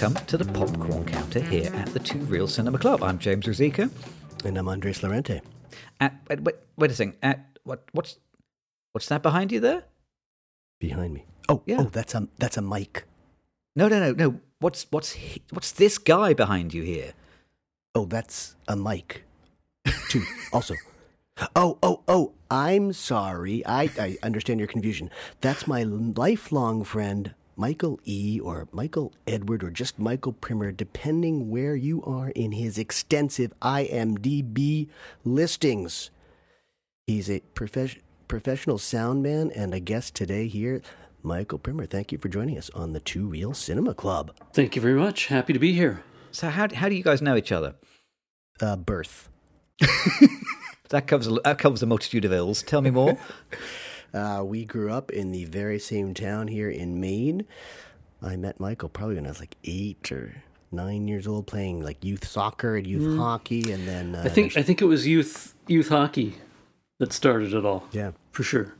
welcome to the Popcorn Counter here at the Two Reel Cinema Club. I'm James Rosica. And I'm Andres Lorente. At, wait, wait, wait a second. At, what, what's, what's that behind you there? Behind me. Oh, oh, Yeah. oh, that's a that's a mic. No, no, no, no. What's, what's, he- what's this guy behind you here? Oh, that's a mic. Too. also. Oh, oh, oh, I'm sorry. I, I understand your confusion. That's my lifelong friend, Michael E., or Michael Edward, or just Michael Primmer, depending where you are in his extensive IMDb listings. He's a profes- professional sound man and a guest today here. Michael Primmer, thank you for joining us on the Two Reel Cinema Club. Thank you very much. Happy to be here. So how, how do you guys know each other? Uh, birth. That covers, a, that covers a multitude of ills. Tell me more. Uh, we grew up in the very same town here in Maine. I met Michael probably when I was like eight or nine years old, playing like youth soccer and youth hockey, and then uh, I think I think it was youth youth hockey that started it all. yeah, For sure.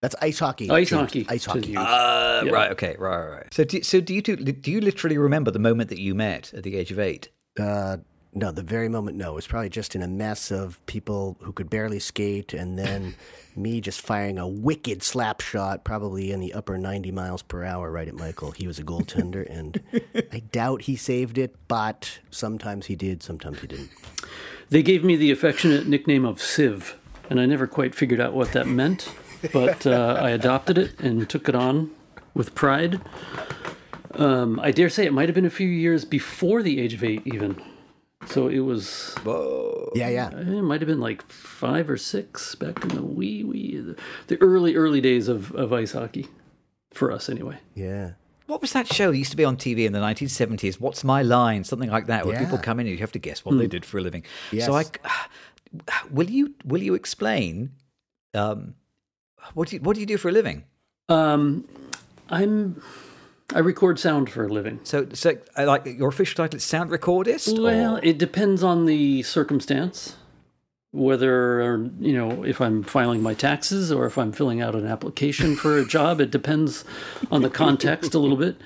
that's ice hockey. Ice James. hockey. ice hockey. Uh, Yeah. Right. Okay. Right. Right. right. So, do, so do you two, do you literally remember the moment that you met at the age of eight? Uh, no, the very moment, no. It was probably just in a mess of people who could barely skate, and then me just firing a wicked slap shot, probably in the upper 90 miles per hour, right at Michael. He was a goaltender, and I doubt he saved it, but sometimes he did, sometimes he didn't. They gave me the affectionate nickname of Civ, and I never quite figured out what that meant, but uh, I adopted it and took it on with pride. Um, I dare say it might have been a few years before the age of eight, even. So it was. Yeah, yeah. It might have been like five or six back in the wee wee, the early early days of, of ice hockey, for us anyway. Yeah. What was that show that used to be on TV in the 1970s? What's My Line? Something like that, where people come in and you have to guess what they did for a living. So I, will you will you explain um, what do you, what do you do for a living? Um, I'm I record sound for a living. So so like your official title is sound recordist. or- Well, it depends on the circumstance, whether you know if I'm filing my taxes or if I'm filling out an application for a job. It depends on the context a little bit.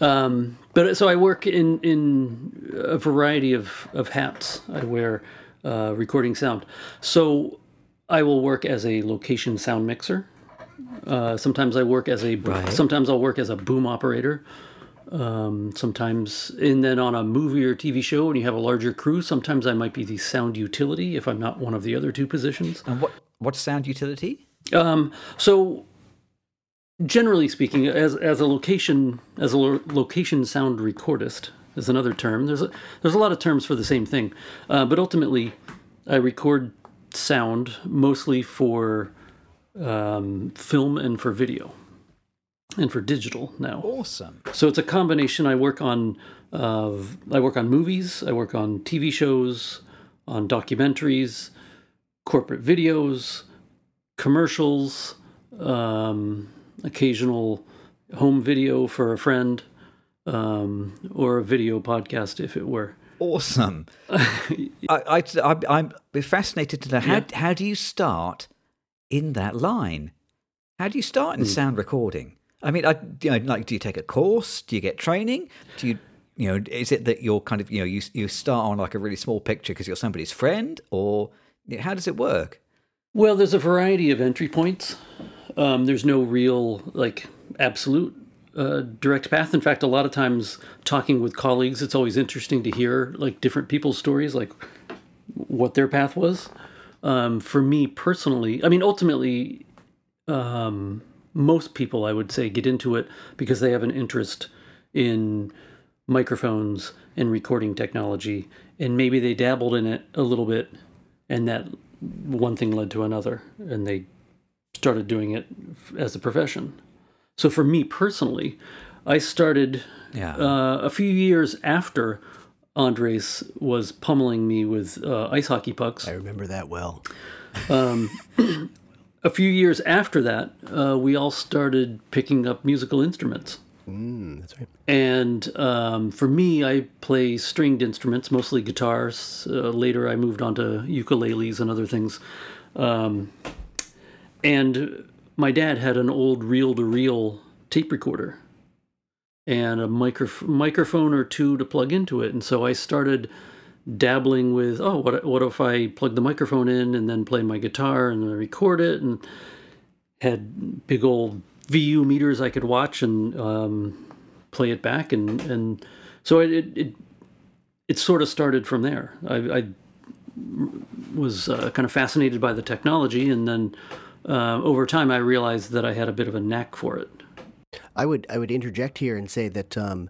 Um, but so I work in in a variety of of hats. I wear uh, recording sound. So I will work as a location sound mixer. Uh, sometimes I work as a Right. sometimes I'll work as a boom operator. Um, sometimes, and then on a movie or TV show, when you have a larger crew, sometimes I might be the sound utility if I'm not one of the other two positions. and what what's sound utility? Um, so, generally speaking, as as a location as a lo- location sound recordist is another term. There's a there's a lot of terms for the same thing, uh, but ultimately, I record sound mostly for um, film and for video, and for digital now. Awesome. So it's a combination. I work on of I work on movies, I work on TV shows, on documentaries, corporate videos, commercials, um, occasional home video for a friend, um, or a video podcast if it were. Awesome. I, I, I, I'm fascinated to know how, how do you start in that line? How do you start in sound recording? I mean, I, you know, like, do you take a course? Do you get training? Do you, you know, is it that you're kind of, you know, you you start on like a really small picture because you're somebody's friend, or you know, how does it work? Well, there's a variety of entry points. Um, there's no real like absolute uh, direct path. In fact, a lot of times talking with colleagues, it's always interesting to hear like different people's stories, like what their path was. Um, for me personally, I mean, ultimately, um, most people I would say get into it because they have an interest in microphones and recording technology, and maybe they dabbled in it a little bit, and that one thing led to another, and they started doing it as a profession. So for me personally, I started Yeah. uh, a few years after Andres was pummeling me with uh, ice hockey pucks. I remember that well. A few years after that, uh, we all started picking up musical instruments. Mm, that's right. And um, for me, I play stringed instruments, mostly guitars. Uh, later, I moved on to ukuleles and other things. Um, and my dad had an old reel to reel tape recorder. And a micro- microphone or two to plug into it. And so I started dabbling with, oh, what what if I plug the microphone in and then play my guitar and then record it and had big old VU meters I could watch and um, play it back and and so it it it, it sort of started from there. I, I was uh, kind of fascinated by the technology and then uh, over time I realized that I had a bit of a knack for it. I would I would interject here and say that um,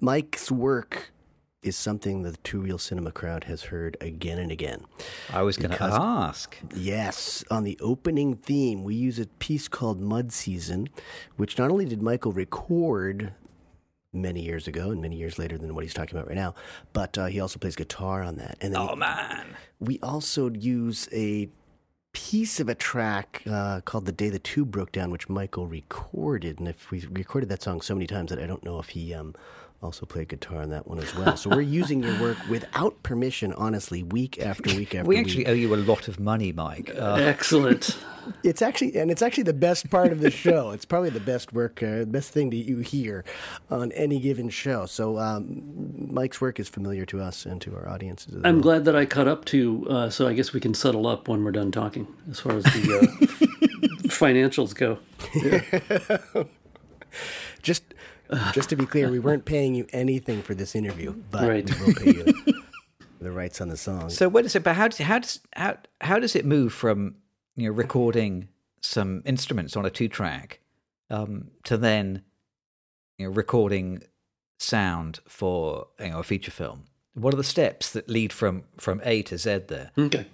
Mike's work is something the Two Reel Cinema crowd has heard again and again. I was going to ask. Yes, on the opening theme, we use a piece called Mud Season, which not only did Michael record many years ago and many years later than what he's talking about right now, but uh, he also plays guitar on that. And then Oh he- man. we also use a piece of a track uh, called "The Day the Tube Broke Down," which Michael recorded. And if we recorded that song so many times that I don't know if he um, also played guitar on that one as well. So we're using your work without permission, honestly, week after week after We week. We actually owe you a lot of money, Mike. Uh, Excellent. It's actually, and it's actually the best part of the show. It's probably the best work, uh, best thing that you hear on any given show. So um, Mike's work is familiar to us and to our audiences. As I'm well. glad that I caught up to, uh, so I guess we can settle up when we're done talking as far as the uh, financials go. Just, just to be clear, we weren't paying you anything for this interview, but Right. we will pay you the rights on the song. so what is it? But how does how does how how does it move from you know recording some instruments on a two track um, to then you know recording sound for you know a feature film? What are the steps that lead from from A to Z there? Okay.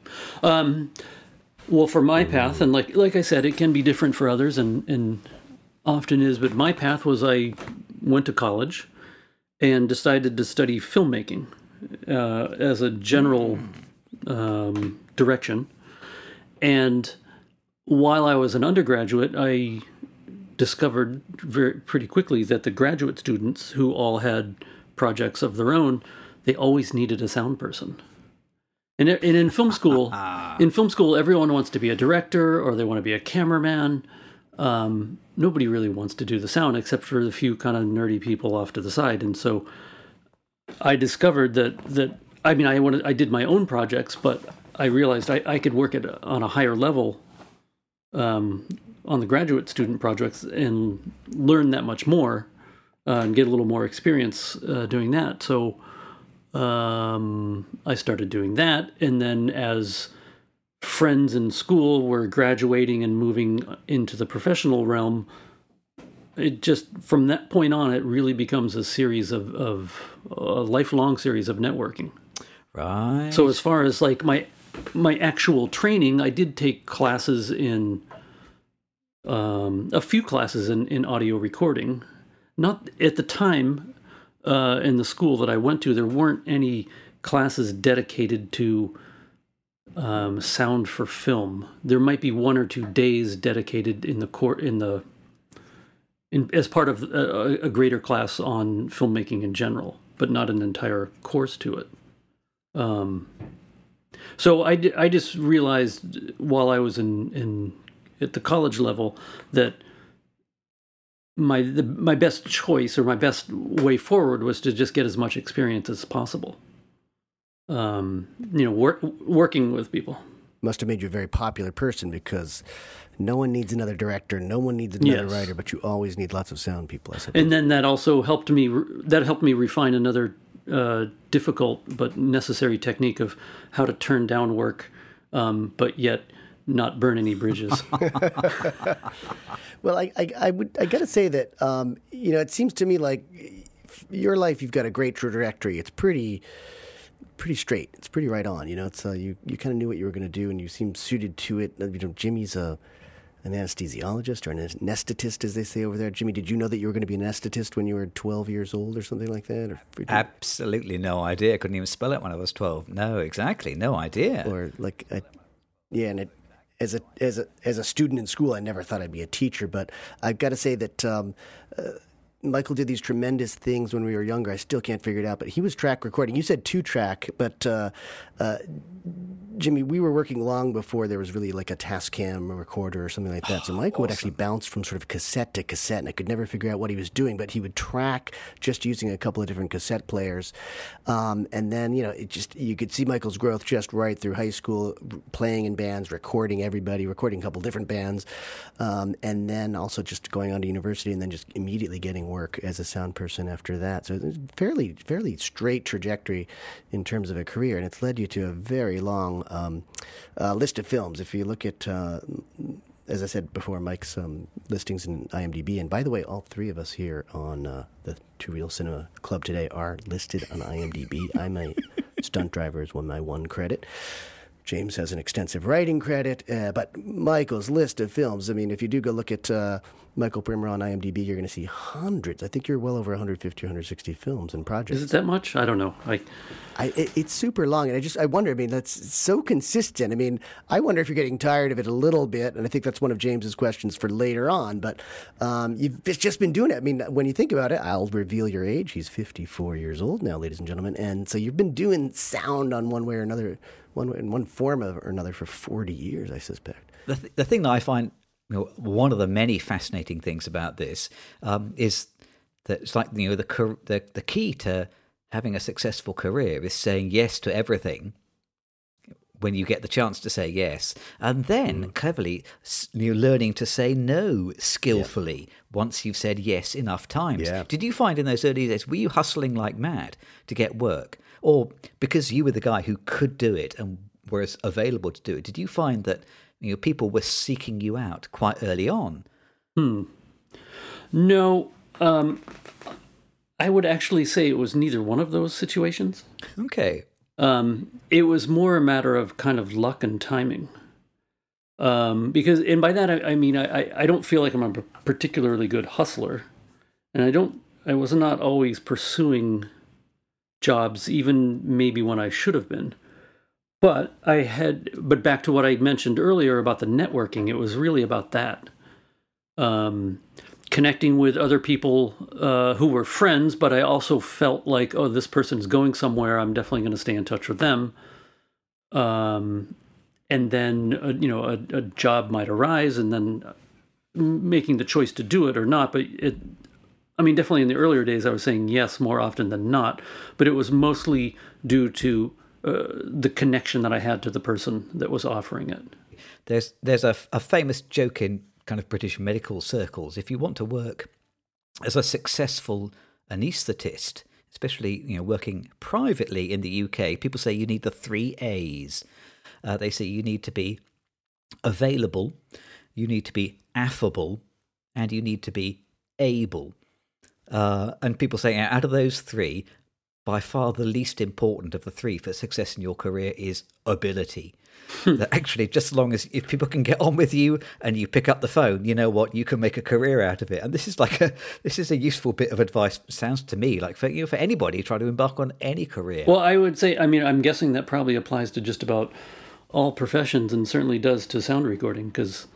Um, well, for my path, and like like I said, it can be different for others, and and often is. But my path was I went to college and decided to study filmmaking uh, as a general um, direction. And while I was an undergraduate, I discovered very pretty quickly that the graduate students who all had projects of their own, they always needed a sound person. And, and in film school, in film school, everyone wants to be a director or they want to be a cameraman. Um, nobody really wants to do the sound except for the few kind of nerdy people off to the side. And so I discovered that that I mean I wanted I did my own projects, but I realized I, I could work at on a higher level um, on the graduate student projects and learn that much more uh, and get a little more experience uh, doing that. So um, I started doing that, and then as friends in school were graduating and moving into the professional realm, it just from that point on, it really becomes a series of, of a lifelong series of networking. Right. So as far as like my my actual training, I did take classes in um, a few classes in, in audio recording. Not at the time uh, in the school that I went to, there weren't any classes dedicated to um, sound for film. There might be one or two days dedicated in the court in the in, as part of a, a greater class on filmmaking in general, but not an entire course to it. Um, so I, I just realized while I was in, in at the college level that my the, my best choice or my best way forward was to just get as much experience as possible. Um, you know, work, working with people. Must have made you a very popular person because no one needs another director, no one needs another Yes. writer, but you always need lots of sound people. I suppose. and then that also helped me re- that helped me refine another uh, difficult but necessary technique of how to turn down work um, but yet not burn any bridges Well, I, I, I would, I got to say that, um, you know, it seems to me like your life, you've got a great trajectory. It's pretty, pretty straight. It's pretty right on. You know, it's uh, you, you kind of knew what you were going to do, and you seem suited to it. You know, Jimmy's a an anesthesiologist or an anesthetist, as they say over there. Jimmy, did you know that you were going to be an anesthetist when you were 12 years old or something like that? Or, Absolutely no idea. Couldn't even spell it when I was 12. No, exactly. No idea. or like a, yeah and it, as a as a as a student in school i never thought i'd be a teacher but i've got to say that um, uh, michael did these tremendous things when we were younger i still can't figure it out but he was track recording you said two track but uh, uh, Jimmy, we were working long before there was really like a Tascam recorder or something like that. So Michael would actually bounce from sort of cassette to cassette, and I could never figure out what he was doing. But he would track just using a couple of different cassette players, um, and then you know it just you could see Michael's growth just right through high school, playing in bands, recording everybody, recording a couple different bands, um, and then also just going on to university, and then just immediately getting work as a sound person after that. So it's fairly fairly straight trajectory in terms of a career, and it's led you to a very long um, uh, list of films. If you look at, uh, as I said before, Mike's um, listings in IMDb, and by the way, all three of us here on uh, the Two Reel Cinema Club today are listed on IMDb. I'm a stunt driver is one my one credit. James has an extensive writing credit, uh, but Michael's list of films. I mean, if you do go look at uh, Michael Primmer on IMDb, you're going to see hundreds. I think you're well over 150, 160 films and projects. Is it that much? I don't know. I I, it, it's super long, and I just I wonder. I mean, that's so consistent. I mean, I wonder if you're getting tired of it a little bit, and I think that's one of James's questions for later on. But um, you've just been doing it. I mean, when you think about it, I'll reveal your age. He's 54 years old now, ladies and gentlemen, and so you've been doing sound on one way or another, one in one form or another for 40 years, I suspect. The, th- the thing that I find you know, one of the many fascinating things about this um, is that it's like you know the, the the key to having a successful career is saying yes to everything when you get the chance to say yes, and then cleverly you know, learning to say no skillfully once you've said yes enough times. Yeah. Did you find in those early days were you hustling like mad to get work, or because you were the guy who could do it and was available to do it? Did you find that you know people were seeking you out quite early on? no. Um, I would actually say it was neither one of those situations. Okay. Um, it was more a matter of kind of luck and timing. Um, because, and by that I, I mean I, I- I don't feel like I'm a particularly good hustler, and I don't. I was not always pursuing jobs, even maybe when I should have been. But I had. But back to what I mentioned earlier about the networking, it was really about that. Um, connecting with other people uh, who were friends, but I also felt like, oh, this person's going somewhere. I'm definitely going to stay in touch with them. Um, and then, uh, you know, a, a job might arise, and then making the choice to do it or not. But it, I mean, definitely in the earlier days, I was saying yes more often than not, but it was mostly due to uh, the connection that I had to the person that was offering it. There's there's a, a famous joke in kind of British medical circles. If you want to work as a successful anaesthetist, especially you know working privately in the UK, people say you need the three A's. Uh, they say you need to be available, you need to be affable, and you need to be able. Uh, and people say out of those three, by far the least important of the three for success in your career is ability. that actually, just as long as if people can get on with you and you pick up the phone, you know what, you can make a career out of it. And this is like a this is a useful bit of advice. Sounds to me like for you know, for anybody trying to embark on any career. Well, I would say, I mean, I'm guessing that probably applies to just about all professions and certainly does to sound recording because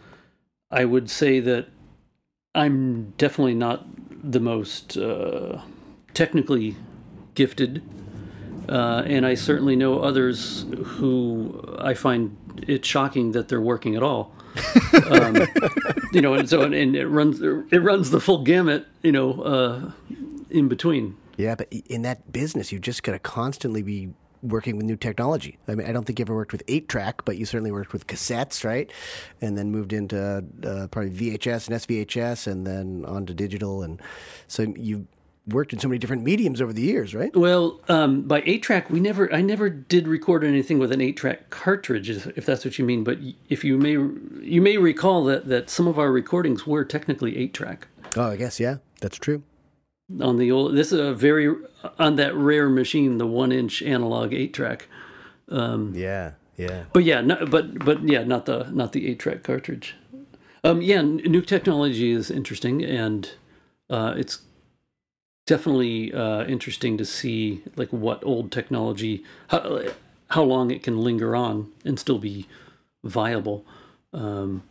I would say that I'm definitely not the most uh, technically gifted. Uh, and I certainly know others who I find it shocking that they're working at all. um, you know, and so and it runs it runs the full gamut. You know, uh, in between. Yeah, but in that business, you just got to constantly be working with new technology. I mean, I don't think you ever worked with eight track, but you certainly worked with cassettes, right? And then moved into uh, probably VHS and SVHS, and then on to digital. And so you worked in so many different mediums over the years, right? Well, um, by eight track, we never, I never did record anything with an eight track cartridge, if if that's what you mean. But if you may, you may recall that that some of our recordings were technically eight track Oh, I guess yeah, that's true. On the old. This is a very on that rare machine, the one inch analog eight track. Um, Yeah, yeah. But yeah, no, but but yeah, not the not the eight track cartridge. Um, yeah, n- new technology is interesting, and uh, it's definitely uh, interesting to see like what old technology, how how long it can linger on and still be viable. Um,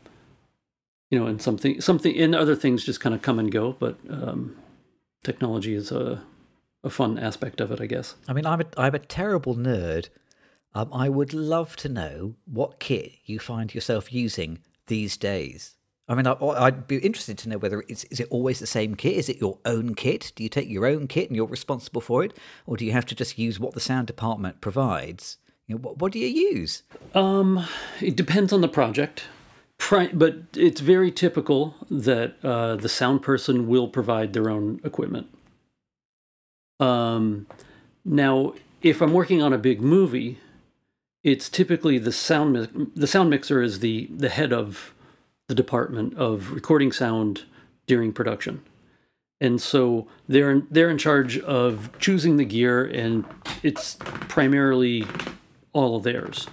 you know, and something something and other things just kind of come and go, but um, technology is a a fun aspect of it, I guess. I mean, I'm a I'm a terrible nerd. Um, I would love to know what kit you find yourself using these days. I mean, I, I'd be interested to know whether it's is it always the same kit? Is it your own kit? Do you take your own kit and you're responsible for it, or do you have to just use what the sound department provides? You know, what, what do you use? Um, it depends on the project, but it's very typical that uh, the sound person will provide their own equipment. Um, now, if I'm working on a big movie, it's typically the sound mi- the sound mixer is the the head of the department of recording sound during production. And so they're in, they're in charge of choosing the gear, and it's primarily all of theirs.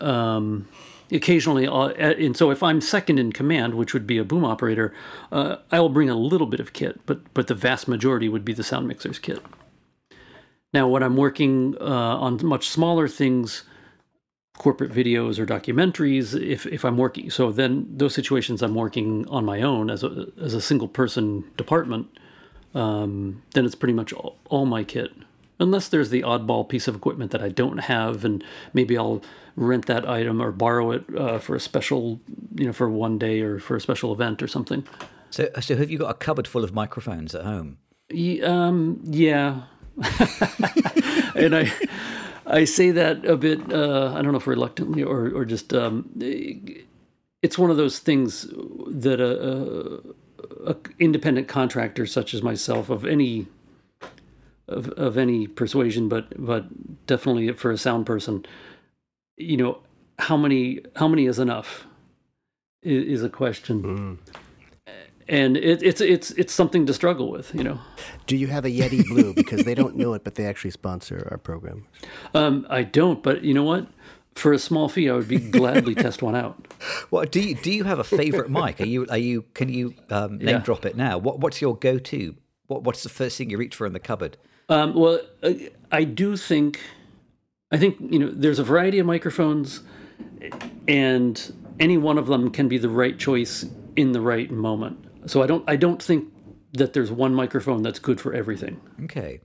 Um, occasionally, uh, and so if I'm second in command, which would be a boom operator, uh, I will bring a little bit of kit, but but the vast majority would be the sound mixer's kit. Now, when I'm working uh, on much smaller things, corporate videos or documentaries if, if I'm working. So then those situations I'm working on my own as a, as a single person department, um, then it's pretty much all, all, my kit. Unless there's the oddball piece of equipment that I don't have, and maybe I'll rent that item or borrow it uh, for a special, you know, for one day or for a special event or something. So, so have you got a cupboard full of microphones at home? um, yeah, and I, I say that a bit, uh, I don't know if reluctantly or, or just, um, it's one of those things that a, a, a, independent contractor such as myself of any of, of any persuasion, but but definitely for a sound person, you know, how many how many is enough is, is a question. Mm and it, it's it's it's something to struggle with, you know. Do you have a Yeti Blue? Because they don't know it, but they actually sponsor our program. Um, I don't, but you know what? For a small fee, I would be gladly test one out. Well, do you do you have a favorite mic? Are you are you can you um, name yeah. drop it now? What what's your go to? What what's the first thing you reach for in the cupboard? Um, well, I do think I think you know there's a variety of microphones, and any one of them can be the right choice in the right moment. So I don't I don't think that there's one microphone that's good for everything. Okay.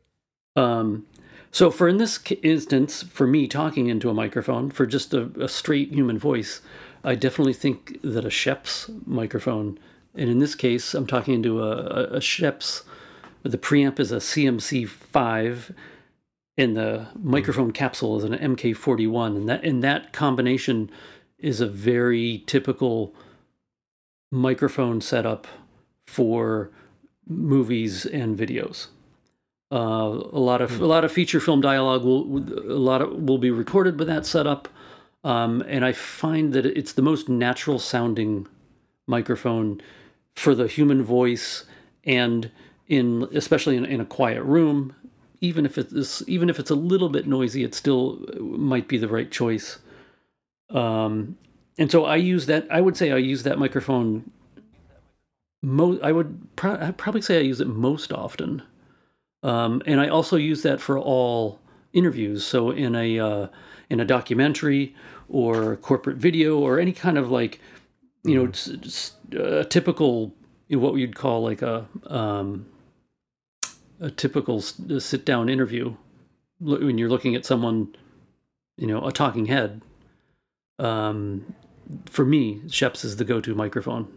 Um, so for in this instance, for me talking into a microphone for just a, a straight human voice, I definitely think that a Schoeps microphone, and in this case, I'm talking into a, a, a Schoeps. The preamp is a CMC five, and the microphone capsule is an MK41, and that and that combination is a very typical microphone setup for movies and videos. Uh, a lot of a lot of feature film dialogue will a lot of will be recorded with that setup, um, and I find that it's the most natural sounding microphone for the human voice, and in especially in, in a quiet room, even if it's even if it's a little bit noisy, it still might be the right choice. Um, and so I use that. I would say I use that microphone mo- I would pro- I'd probably say I use it most often. Um, and I also use that for all interviews. So in a uh, in a documentary or corporate video or any kind of like, you know, a typical what you'd call like a um, a typical sit down interview when you're looking at someone, you know, a talking head. Um, for me, Schoeps is the go-to microphone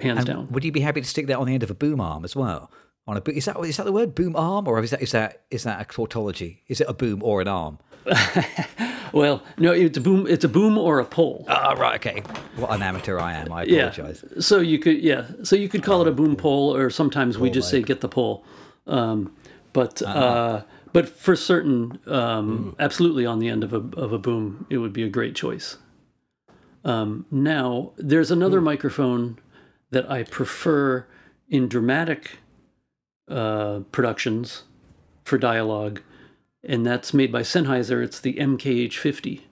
hands and down. Would you be happy to stick that on the end of a boom arm as well? On a is that is that the word boom arm or is that is that is that a tautology? Is it a boom or an arm? well, no, it's a boom. It's a boom or a pole. Ah, right. Okay. What an amateur I am. I apologize. Yeah. So you could, yeah. So you could call it a boom pole, or sometimes pole we just say get the pole. Um, but uh-huh. uh, but for certain, um, absolutely on the end of a of a boom, it would be a great choice. Um, now there's another microphone that I prefer in dramatic uh, productions for dialogue, and that's made by Sennheiser. It's the MKH50,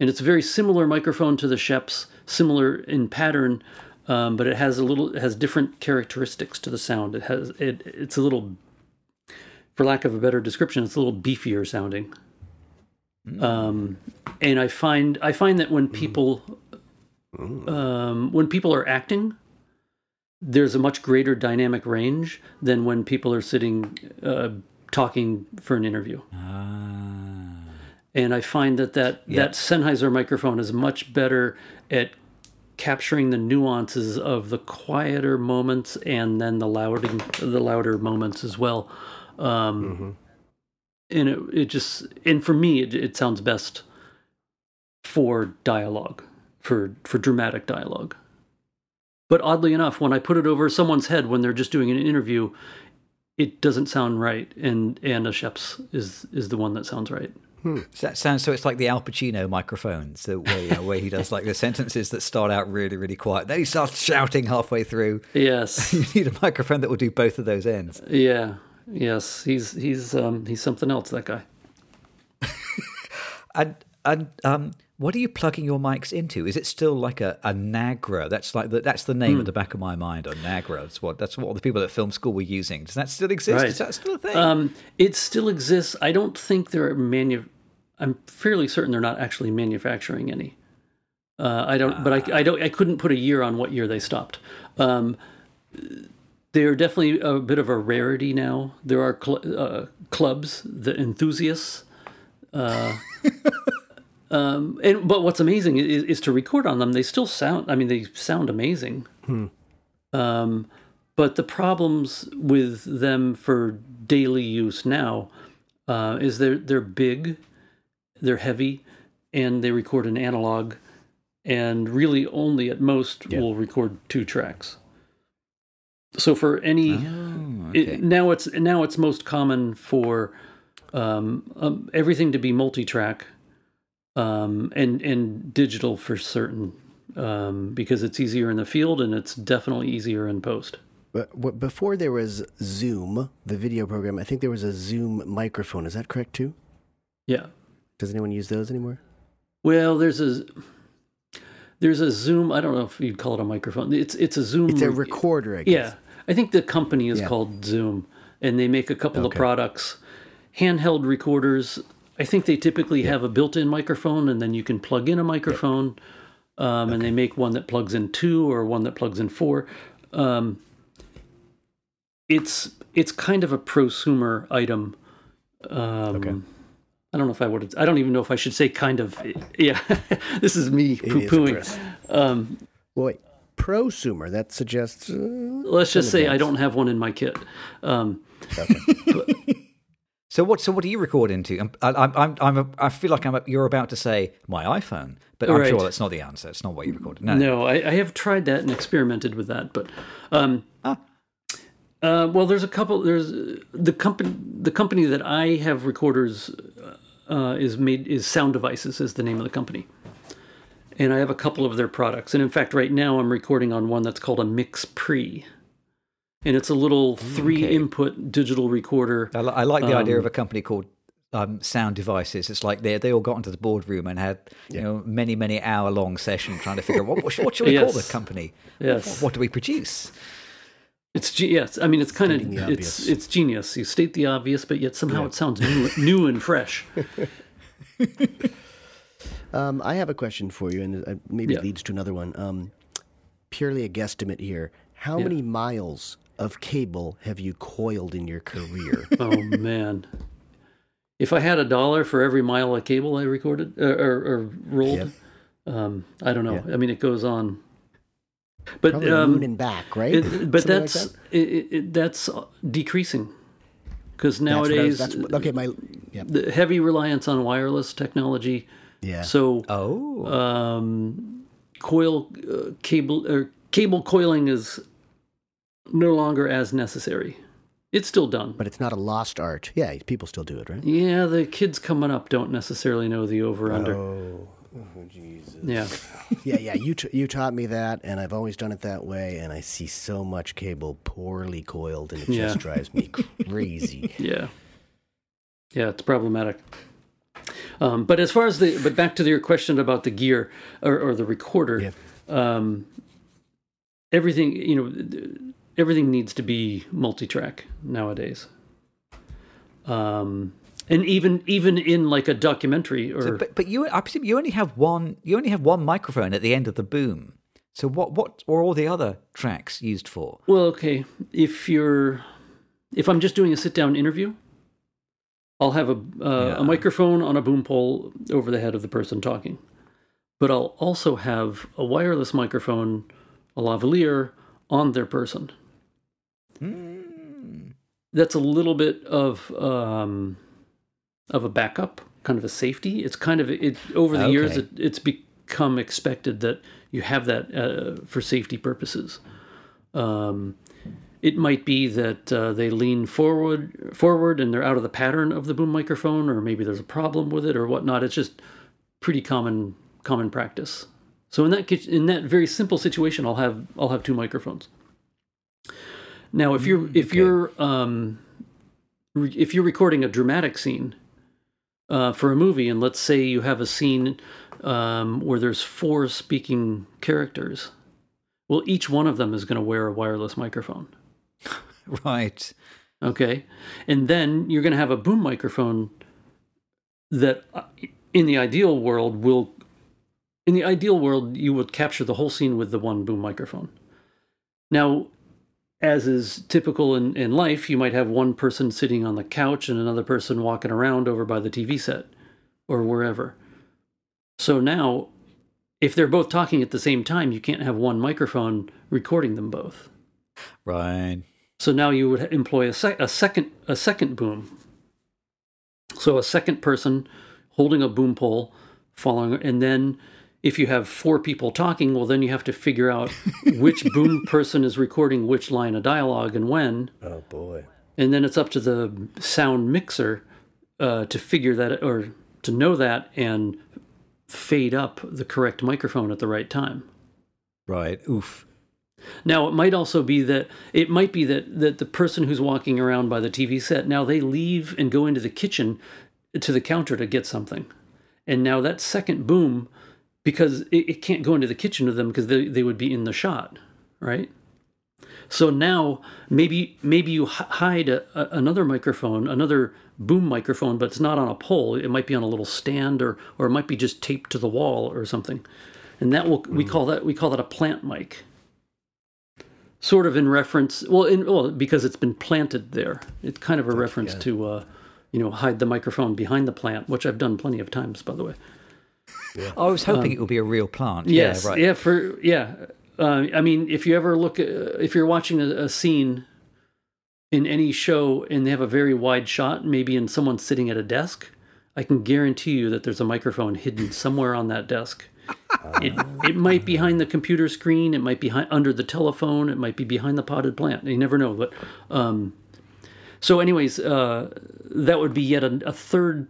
and it's a very similar microphone to the Schoeps, similar in pattern, um, but it has a little it has different characteristics to the sound. It has it it's a little, for lack of a better description, it's a little beefier sounding. Mm. Um, and I find I find that when people mm. um, when people are acting there's a much greater dynamic range than when people are sitting uh, talking for an interview. Ah. and I find that that, that Sennheiser microphone is much better at capturing the nuances of the quieter moments and then the louder the louder moments as well. Um, And it it just and for me it, it sounds best for dialogue for for dramatic dialogue. But oddly enough, when I put it over someone's head when they're just doing an interview, it doesn't sound right, and and a Schoeps is is the one that sounds right. So that sounds so. It's like the Al Pacino microphones, the where, you know, where he does like the sentences that start out really, really quiet. Then he starts shouting halfway through. Yes, You need a microphone that will do both of those ends. yeah, yes. He's he's um he's something else. That guy. And and um, what are you plugging your mics into? Is it still like a, a Nagra? That's like the, that's the name at the back of my mind. A Nagra. That's what that's what the people at film school were using. Does that still exist? Right. Is that still a thing? Um, it still exists. I don't think there are manu. I'm fairly certain they're not actually manufacturing any. Uh, I don't, but I, I don't. I couldn't put a year on what year they stopped. Um, they're definitely a bit of a rarity now. There are cl- uh, clubs, the enthusiasts. Uh, um, and but what's amazing is, is to record on them. They still sound. I mean, they sound amazing. Um, but the problems with them for daily use now uh, is they're they're big, they're heavy, and they record an analog, and really only at most will record two tracks. So for any Oh, it- now it's now it's most common for um, um, everything to be multi-track um, and and digital for certain um, because it's easier in the field and it's definitely easier in post. But before there was Zoom, the video program, I think there was a Zoom microphone. Is that correct too? Yeah. Does anyone use those anymore? Well, there's a there's a Zoom. I don't know if you'd call it a microphone. It's it's a Zoom. It's a recorder, I guess. Yeah, I think the company is Yeah. called Zoom, and they make a couple of products, handheld recorders. I think they typically have a built-in microphone, and then you can plug in a microphone. Um, And they make one that plugs in two or one that plugs in four. Um, it's it's kind of a prosumer item. Um, Okay. I don't know if I would. I don't even know if I should say kind of. Yeah, this is me is a poo-pooing. pros- Um, Well, wait, prosumer. That suggests. Uh, let's just say I don't have one in my kit. Um, So what? So what do you record into? I'm, I, I'm, I'm, I'm a, I feel like I'm. A, you're about to say my iPhone, but I'm Right. sure that's not the answer. It's not what you recorded. No. No, I, I have tried that and experimented with that, but um, Ah. uh, well, there's a couple. There's uh, the company. The company that I have recorders uh, is made is Sound Devices is the name of the company, and I have a couple of their products. And in fact, right now I'm recording on one that's called a Mix Pre, and it's a little three Okay. input digital recorder. I, li- I like the idea Um, of a company called um, Sound Devices. It's like they they all got into the boardroom and had you know many many hour long session trying to figure out what what, should- what should we call the company? Yes. What do we produce? It's yes. I mean, it's kind of Stating it's it's genius. You state the obvious, but yet somehow it sounds new, new and fresh. Um, I have a question for you, and uh, maybe Yeah. it leads to another one. Um, purely a guesstimate here. How Yeah. many miles of cable have you coiled in your career? Oh man. If I had a dollar for every mile of cable I recorded or, or, or rolled, um, I don't know. Yeah. I mean, it goes on. But Probably um, moon and back, right? it, but Something like that's that? it, it, that's decreasing because That's what was- nowadays that's okay, my yeah, the heavy reliance on wireless technology. yeah. So Oh, um, coil uh, cable or cable coiling is no longer as necessary. It's still done. but it's not a lost art. Yeah, people still do it, right? Yeah, the kids coming up don't necessarily know the over under. Oh, Jesus. Yeah. Yeah, yeah. You t- you taught me that, and I've always done it that way. And I see so much cable poorly coiled, and it Yeah. just drives me crazy. Yeah. Yeah, it's problematic. Um, but as far as the but back to your question about the gear or, or the recorder, Yeah. um, everything you know, everything needs to be multi-track nowadays. Um, and even even in like a documentary or So, but but you I presume you only have one you only have one microphone at the end of the boom. So what what are all the other tracks used for? Well, okay. If you're, if I'm just doing a sit down interview, I'll have a uh, Yeah. a microphone on a boom pole over the head of the person talking, but I'll also have a wireless microphone, a lavalier, on their person. Mm. That's a little bit of um, of a backup, kind of a safety. It's kind of it over the years. It, it's become expected that you have that uh, for safety purposes. Um, it might be that uh, they lean forward forward and they're out of the pattern of the boom microphone, or maybe there's a problem with it or whatnot. It's just pretty common common practice. So in that in that very simple situation, I'll have I'll have two microphones. Now, if you're if okay. you're um, re- if you're recording a dramatic scene uh, for a movie, and let's say you have a scene um, where there's four speaking characters, well, each one of them is going to wear a wireless microphone. Right. Okay. And then you're going to have a boom microphone that, uh, in the ideal world, will. In the ideal world, you would capture the whole scene with the one boom microphone. Now, as is typical in, in life, you might have one person sitting on the couch and another person walking around over by the TV set or wherever. So now, if they're both talking at the same time, you can't have one microphone recording them both. Right. So now you would employ a, sec- a second a second boom. So a second person holding a boom pole, following, and then if you have four people talking, well, then you have to figure out which boom person is recording which line of dialogue and when, Oh boy. and then it's up to the sound mixer uh, to figure that or to know that and fade up the correct microphone at the right time. Right. Oof. Now it might also be that it might be that that the person who's walking around by the TV set now they leave and go into the kitchen to the counter to get something, and now that second boom because it, it can't go into the kitchen with them because they, they would be in the shot, right? So now maybe maybe you hide a, a, another microphone, another boom microphone, but it's not on a pole. It might be on a little stand, or or it might be just taped to the wall or something, and that will we call that we call that a plant mic. Sort of in reference well in well because it's been planted there. It's kind of a reference to uh you know hide the microphone behind the plant which i've done plenty of times by the way I was hoping it would be a real plant. Um, yes Yeah. Right. yeah for yeah uh, i mean if you ever look at, if you're watching a, a scene in any show and they have a very wide shot maybe in someone sitting at a desk i can guarantee you that there's a microphone hidden somewhere on that desk it, it might be behind the computer screen it might be hi- under the telephone it might be behind the potted plant you never know but um, so anyways uh, that would be yet a, a third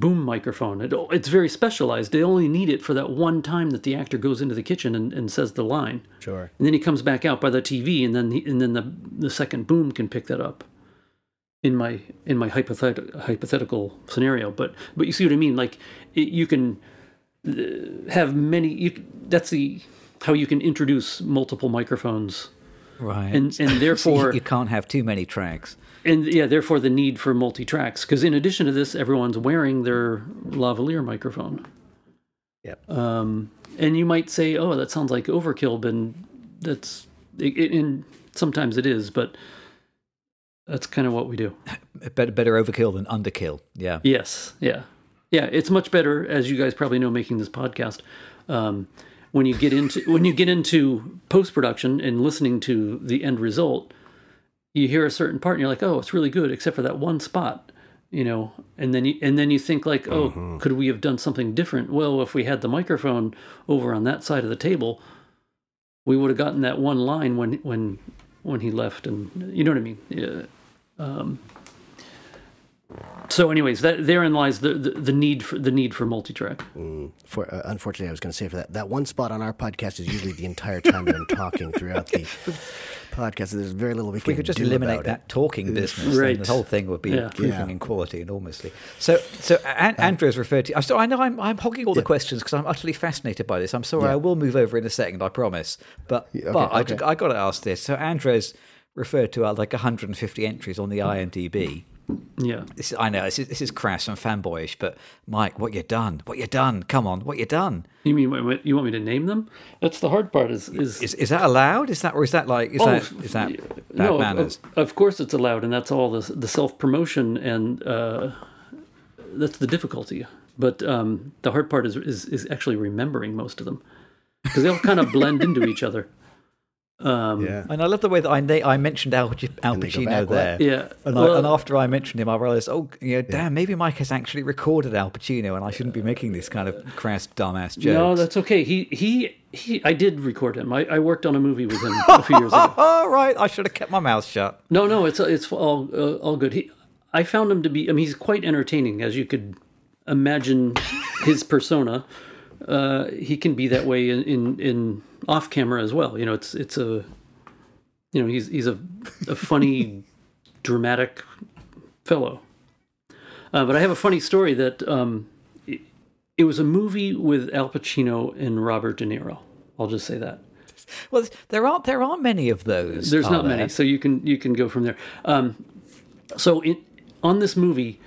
boom microphone it, it's very specialized they only need it for that one time that the actor goes into the kitchen and, and says the line Sure. and then he comes back out by the TV, and then he, and then the the second boom can pick that up. In my in my hypothetical hypothetical scenario, but but you see what I mean? Like it, you can uh, have many. You, that's the how you can introduce multiple microphones, Right. and and So you- therefore you can't have too many tracks. And yeah, therefore the need for multi tracks. Because in addition to this, everyone's wearing their lavalier microphone. Yep. Um, and you might say, "Oh, that sounds like overkill," but that's it, it, and sometimes it is, but that's kind of what we do. Better, better overkill than underkill. Yeah. Yes, yeah, yeah. It's much better, as you guys probably know, making this podcast. Um, when you get into when you get into post production and listening to the end result, you hear a certain part and you're like, "Oh, it's really good," except for that one spot, you know. And then you and then you think like, "Oh, could we have done something different?" Well, if we had the microphone over on that side of the table, we would have gotten that one line when when when he left, and you know what I mean. Yeah. Um, so, anyways, that therein lies the, the, the need for the need for multi-track. For uh, unfortunately, I was going to say for that that one spot on our podcast is usually the entire time that I'm talking throughout the podcast. There's very little we, We can could just do eliminate that It. talking business, then Right. the whole thing would be Yeah. improving Yeah. in quality enormously. So, so An- Andres referred to. So I know I'm, I'm hogging all the questions because I'm utterly fascinated by this. I'm sorry, Yeah. I will move over in a second, I promise. But Yeah, okay, but I, okay. I got to ask this. So Andres referred to uh, like 150 entries on the IMDb. Yeah. This, I know this is, this is crass and fanboyish, but Mike, what you done? What you done? Come on, what you done? You mean what- you want me to name them? That's the hard part. Is is, Is is that allowed? Is that or is that like is Oh, that is that bad no, of- manners? Of, of course it's allowed, and that's all the the self promotion, and uh, that's the difficulty. But um, the hard part is, is is actually remembering most of them because they all kind of blend into each other. Um, Yeah. And I love the way that I na- I mentioned Al, Al And they go Pacino there. Yeah. And, Well- I, and after I mentioned him, I realized, oh, you know, damn, maybe Mike has actually recorded Al Pacino, and I shouldn't be making this kind of crass, dumbass joke. No, that's okay. He he he. I did record him. I, I worked on a movie with him a few years ago. All right, I should have kept my mouth shut. No, no, it's it's all uh, all good. He, I found him to be. I mean, he's quite entertaining, as you could imagine. His persona, uh, he can be that way in, in in off camera as well. You know, it's it's a, you know, he's he's a a funny, dramatic fellow. Uh, but I have a funny story that um, it, it was a movie with Al Pacino and Robert De Niro. I'll just say that. Well, there aren't there aren't many of those. There's not there? many, so you can you can go from there. Um, so in, on this movie,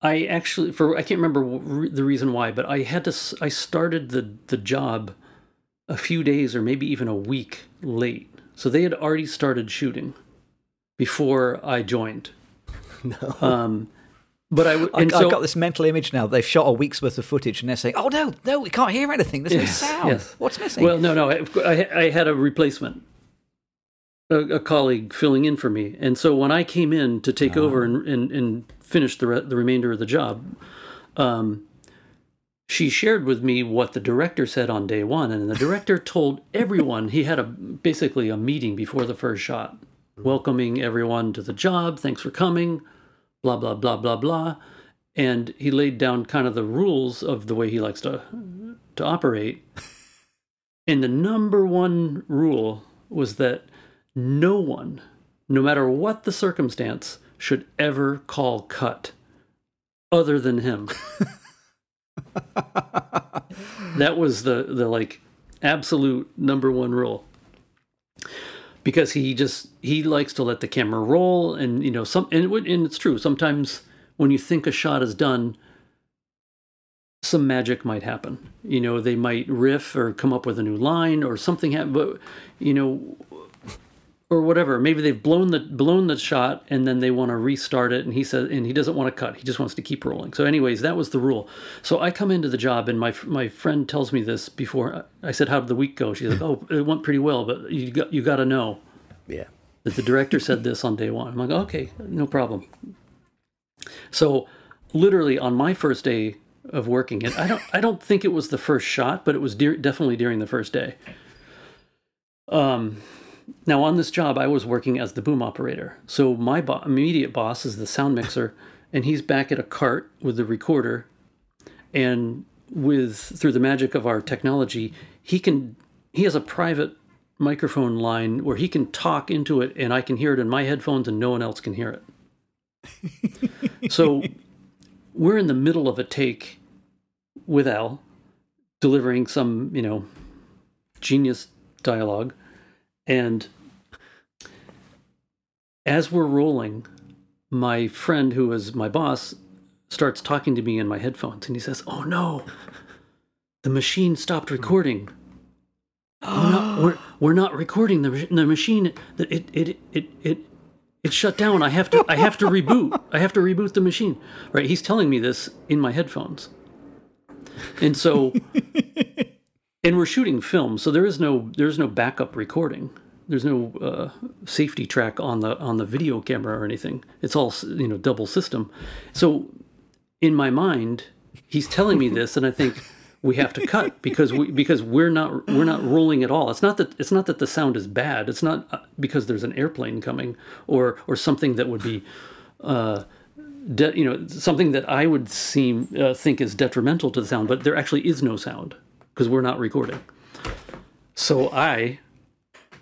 I actually for I can't remember the reason why, but I had to I started the the job a few days or maybe even a week late, so they had already started shooting before I joined. No. Um, but I w- I, and I've so got this mental image now. They've shot a week's worth of footage, and they're saying, "Oh no, no, we can't hear anything. There's no sound. yes. What's missing?" Well, no, no. I, I, I had a replacement, a, a colleague filling in for me, and so when I came in to take over and, and, and finish the re- the remainder of the job, um, she shared with me what the director said on day one, and the director told everyone he had a basically a meeting before the first shot, welcoming everyone to the job. Thanks for coming. Blah blah blah blah blah. And he laid down kind of the rules of the way he likes to to operate. And the number one rule was that no one, no matter what the circumstance, should ever call cut other than him. that was the the like absolute number one rule. Because he just he likes to let the camera roll and you know some and, it and it's true sometimes when you think a shot is done some magic might happen. You know, they might riff or come up with a new line or something happen, but you know, or whatever. Maybe they've blown the blown the shot and then they want to restart it. And he says, and he doesn't want to cut. He just wants to keep rolling. So, anyways, that was the rule. So I come into the job and my my friend tells me this before. I said, "How did the week go?" She's like, "Oh, it went pretty well, but you got you got to know." Yeah. that the director said this on day one. I'm like, okay, no problem. So, literally on my first day of working it, I don't, I don't think it was the first shot, but it was de- definitely during the first day. Um, now on this job, I was working as the boom operator. So my bo- immediate boss is the sound mixer, and he's back at a cart with the recorder, and with through the magic of our technology, he can he has a private microphone line where he can talk into it and I can hear it in my headphones and no one else can hear it. so we're in the middle of a take with Al delivering some, you know, genius dialogue and as we're rolling, my friend who is my boss starts talking to me in my headphones and he says, "Oh no. The machine stopped recording." we're not, we're, we're not recording. The, the machine it, it it it it it shut down. I have to i have to reboot. I have to reboot the machine. Right? He's telling me this in my headphones. And so and we're shooting film so there is no there's no backup recording. There's no uh, safety track on the on the video camera or anything. It's all you know double system. So in my mind he's telling me this and i think we have to cut because we because we're not we're not rolling at all. It's not that it's not that the sound is bad. It's not uh, because there's an airplane coming or or something that would be uh de- you know something that i would seem uh, think is detrimental to the sound but there actually is no sound because we're not recording. So i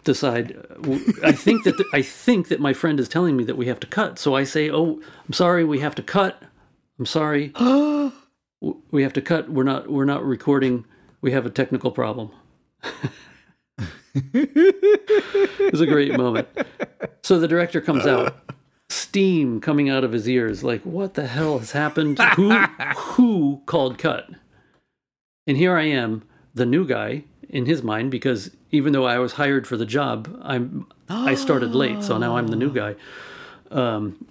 decide uh, I think that the, i think that my friend is telling me that we have to cut. So i say oh i'm sorry we have to cut. I'm sorry. We have to cut. We're not we're not recording. We have a technical problem. It was a great moment. So the director comes out. Steam coming out of his ears. Like, what the hell has happened? who who called cut? And here I am, the new guy in his mind, because even though I was hired for the job, I'm I started late, so now I'm the new guy. Um,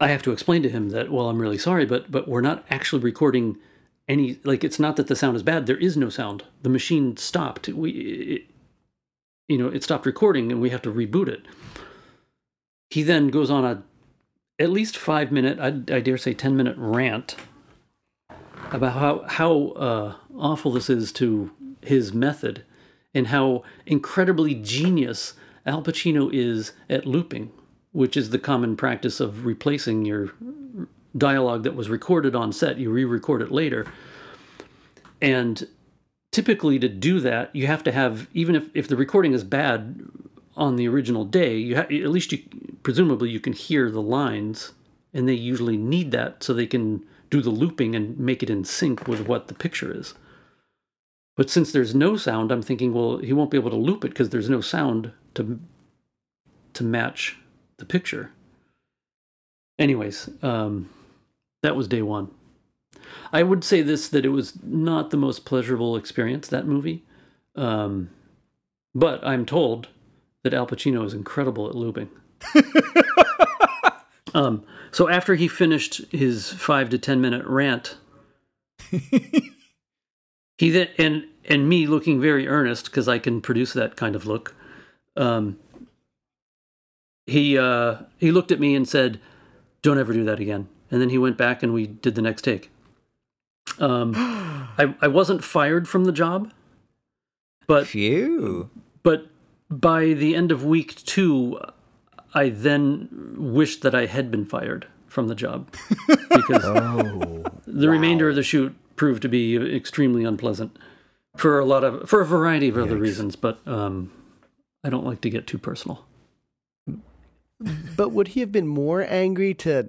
I have to explain to him that well, I'm really sorry, but but we're not actually recording any. Like, it's not that the sound is bad. There is no sound. The machine stopped. We, it, you know, it stopped recording, and we have to reboot it. He then goes on a at least five minute, I, I dare say ten minute rant about how how uh, awful this is to his method, and how incredibly genius Al Pacino is at looping, which is the common practice of replacing your dialogue that was recorded on set. You re-record it later, and typically to do that, you have to have even if if the recording is bad on the original day, you have at least you presumably you can hear the lines, and they usually need that so they can do the looping and make it in sync with what the picture is. But since there's no sound, I'm thinking, well, he won't be able to loop it because there's no sound to to match the picture. Anyways, um, that was day one. I would say this that it was not the most pleasurable experience that movie, um, but I'm told that Al Pacino is incredible at looping. um, so after he finished his five to ten minute rant, he then and and me looking very earnest because I can produce that kind of look. Um, he uh, he looked at me and said, "Don't ever do that again." And then he went back and we did the next take. Um, I I wasn't fired from the job, but Phew. but by the end of week two, I then wished that I had been fired from the job because Oh, the remainder of the shoot proved to be extremely unpleasant for a lot of for a variety of other reasons. But um, I don't like to get too personal. but would he have been more angry to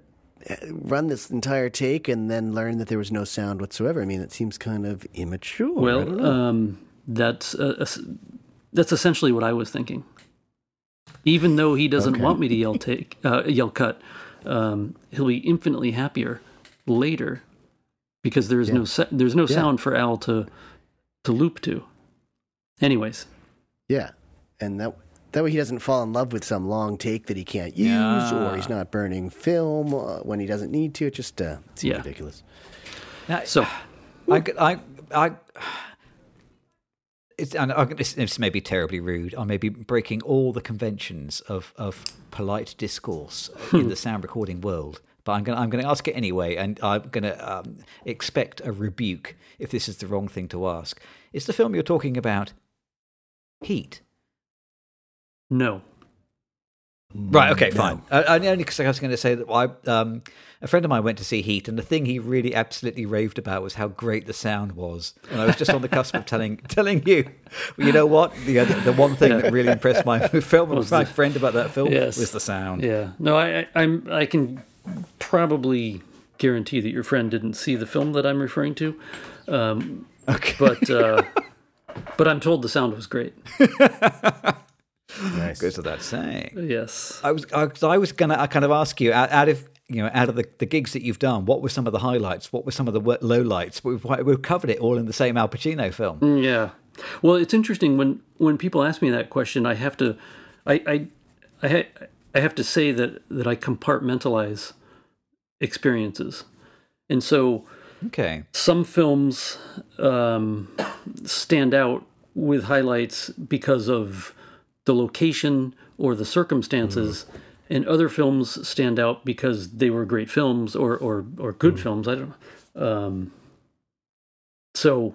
uh, run this entire take and then learn that there was no sound whatsoever? I mean, it seems kind of immature. Well, um, that's uh, that's essentially what I was thinking. Even though he doesn't Okay. want me to yell take uh, yell cut, um, he'll be infinitely happier later because there's no sa- there's no Yeah. sound for Al to to loop to. Anyways, yeah, and that that way he doesn't fall in love with some long take that he can't use, Yeah. or he's not burning film uh, when he doesn't need to. It just uh, seems Yeah. ridiculous. Now, so I, I, I, it's, and this, this may be terribly rude. I may be breaking all the conventions of, of polite discourse in the sound recording world. But I'm going to I'm going to ask it anyway, and I'm going to um, expect a rebuke if this is the wrong thing to ask. Is the film you're talking about Heat? no, Right. Okay. Fine. Uh, only because I was going to say that I, um, a friend of mine went to see Heat, and the thing he really absolutely raved about was how great the sound was. And I was just on the cusp of telling telling you, well, you know what? The, other, the one thing that really impressed my film, Was my the- friend about that film Yes. was the sound. yeah, no, I, I I'm I can probably guarantee that your friend didn't see the film that I'm referring to, um, Okay. but uh, but I'm told the sound was great. Nice. Goes without saying. Yes. I was I, I was going to I kind of ask you out, out of you know out of the, the gigs that you've done, what were some of the highlights? What were some of the low lights? We've we've covered it all in the same Al Pacino film. Mm, Yeah. Well, it's interesting when when people ask me that question, I have to, I I I, ha- I have to say that that I compartmentalize experiences, and so Okay. some films um, stand out with highlights because of the location or the circumstances, and other films stand out because they were great films or or or good films. I don't know. Um, so,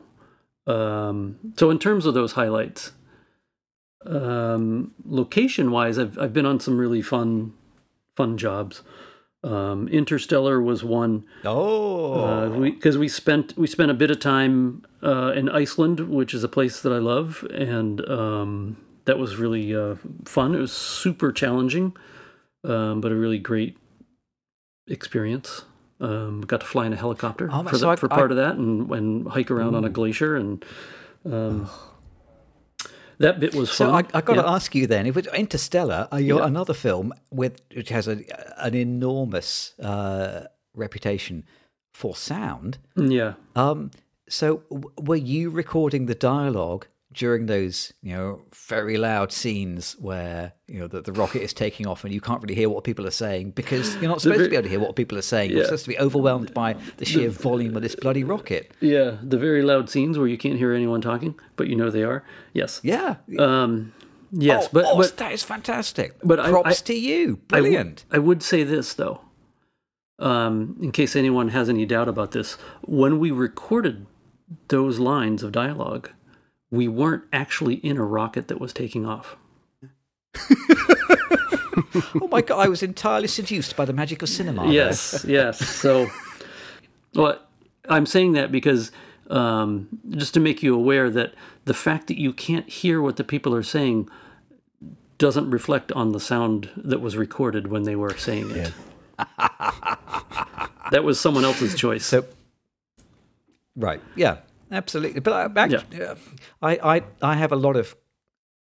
um, so in terms of those highlights, um, location wise, I've I've been on some really fun fun jobs. Um, Interstellar was one Oh. because we, spent we spent a bit of time uh, in Iceland, which is a place that I love, and um, that was really uh, fun. It was super challenging, um, but a really great experience. Um, got to fly in a helicopter Oh, for, so the, I- for part of that, and, and hike around on a glacier, and um, that bit was So fun. I, I got to ask you then, if it's Interstellar, uh, Yeah. another film with which has a, an enormous uh, reputation for sound. yeah. Um, so w- were you recording the dialogue during those, you know, very loud scenes where you know the, the rocket is taking off and you can't really hear what people are saying because you're not supposed to be able to hear what people are saying. You're supposed to be overwhelmed by the sheer volume of this bloody rocket. Yeah, the very loud scenes where you can't hear anyone talking, but you know they are. Yes. Yeah. Um, yes, Oh, but oh, but that is fantastic. but props I- to you. Brilliant. I would say this though, um, in case anyone has any doubt about this, when we recorded those lines of dialogue, we weren't actually in a rocket that was taking off. oh my god, I was entirely seduced by the magic of cinema. Yes, yes. So, well, I'm saying that because um, just to make you aware that the fact that you can't hear what the people are saying doesn't reflect on the sound that was recorded when they were saying it. that was someone else's choice. So, right, yeah, absolutely. But I, actually, yeah. I, I, I have a lot of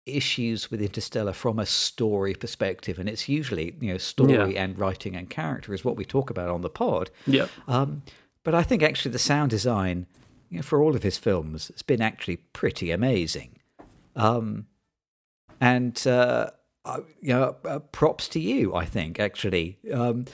issues with Interstellar from a story perspective, and it's usually you know story Yeah. and writing and character is what we talk about on the pod. yeah. Um, but I think actually the sound design, you know, for all of his films, has been actually pretty amazing. Um, and uh, you know, uh, props to you. I think actually, um,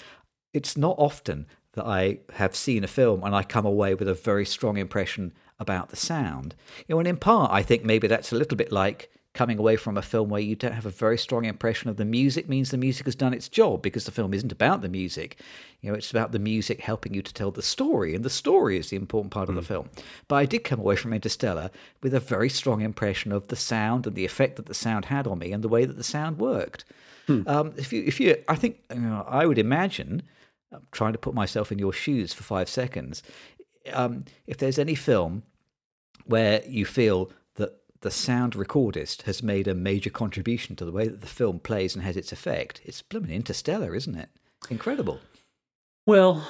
it's not often that I have seen a film and I come away with a very strong impression about the sound. You know, and in part, I think maybe that's a little bit like coming away from a film where you don't have a very strong impression of the music means the music has done its job because the film isn't about the music. You know, it's about the music helping you to tell the story, and the story is the important part of the film. But I did come away from Interstellar with a very strong impression of the sound and the effect that the sound had on me and the way that the sound worked. Um, if you, if you, I think, you know, I would imagine, I'm trying to put myself in your shoes for five seconds. Um, if there's any film where you feel that the sound recordist has made a major contribution to the way that the film plays and has its effect, it's blooming Interstellar, isn't it? Incredible. Well,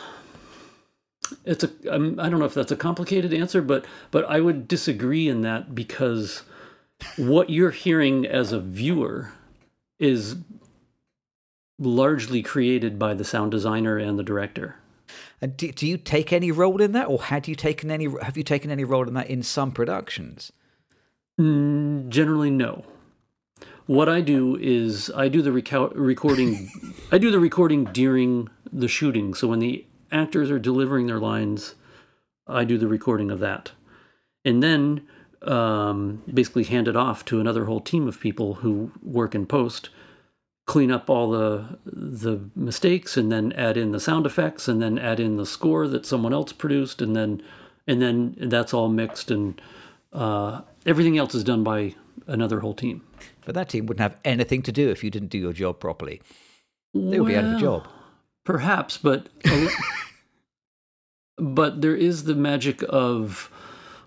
it's a. Um, I don't know if that's a complicated answer, but but I would disagree in that because what you're hearing as a viewer is largely created by the sound designer and the director. And do, do you take any role in that, or had you taken any? Have you taken any role in that in some productions? Mm, generally, no. What I do is I do the recou- recording. I do the recording during the shooting. So when the actors are delivering their lines, I do the recording of that, and then um, basically hand it off to another whole team of people who work in post, clean up all the the mistakes, and then add in the sound effects, and then add in the score that someone else produced, and then and then that's all mixed and uh, everything else is done by another whole team. But that team wouldn't have anything to do if you didn't do your job properly. They would be out of a job. Perhaps, but but there is the magic of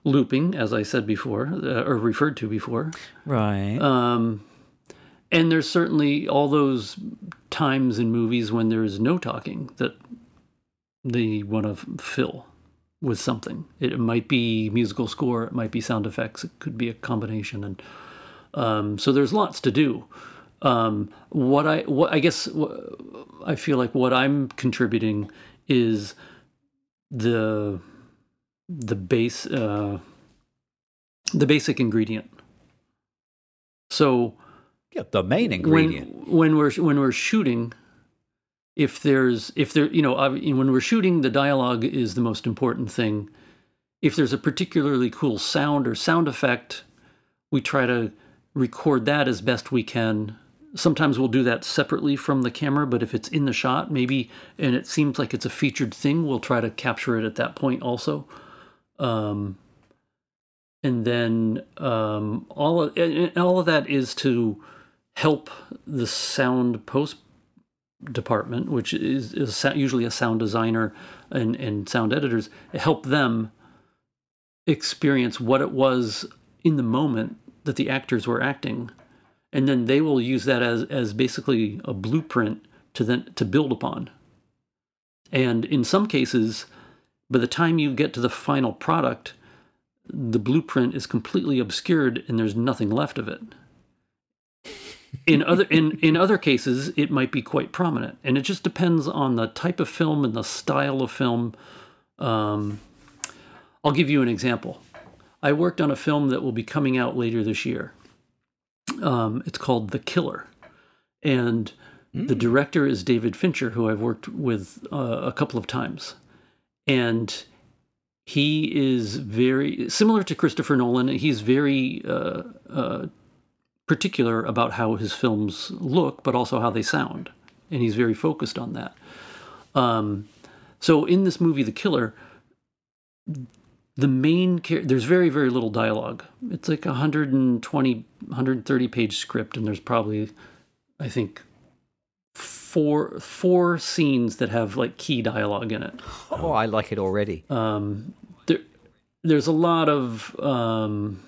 looping, as I said before, uh, or referred to before. Right. Um, and there's certainly all those times in movies when there's no talking that they want to fill with something. It might be musical score, it might be sound effects, it could be a combination, and um, so there's lots to do. Um, what I what I guess what, I feel like what I'm contributing is the the base uh, the basic ingredient. So yeah, the main ingredient. when when we're when we're shooting if there's if there you know when we're shooting the dialogue is the most important thing. If there's a particularly cool sound or sound effect we try to record that as best we can. Sometimes we'll do that separately from the camera but if it's in the shot maybe and it seems like it's a featured thing we'll try to capture it at that point also. Um, and then um, all of, all of that is to help the sound post department, which is, is usually a sound designer and, and sound editors, help them experience what it was in the moment that the actors were acting, and then they will use that as as basically a blueprint to then to build upon. And in some cases, by the time you get to the final product, the blueprint is completely obscured and there's nothing left of it. In other in, in other cases, it might be quite prominent, and it just depends on the type of film and the style of film. Um, I'll give you an example. I worked on a film that will be coming out later this year. Um, it's called The Killer, and the director is David Fincher, who I've worked with uh, a couple of times, and he is very similar to Christopher Nolan. He's very uh, uh, particular about how his films look, but also how they sound, and he's very focused on that. Um, so in this movie, The Killer, the main char- there's very very little dialogue. It's like a 120 130 page script, and there's probably I think four four scenes that have like key dialogue in it. Oh, I like it already. Um, there, there's a lot of um,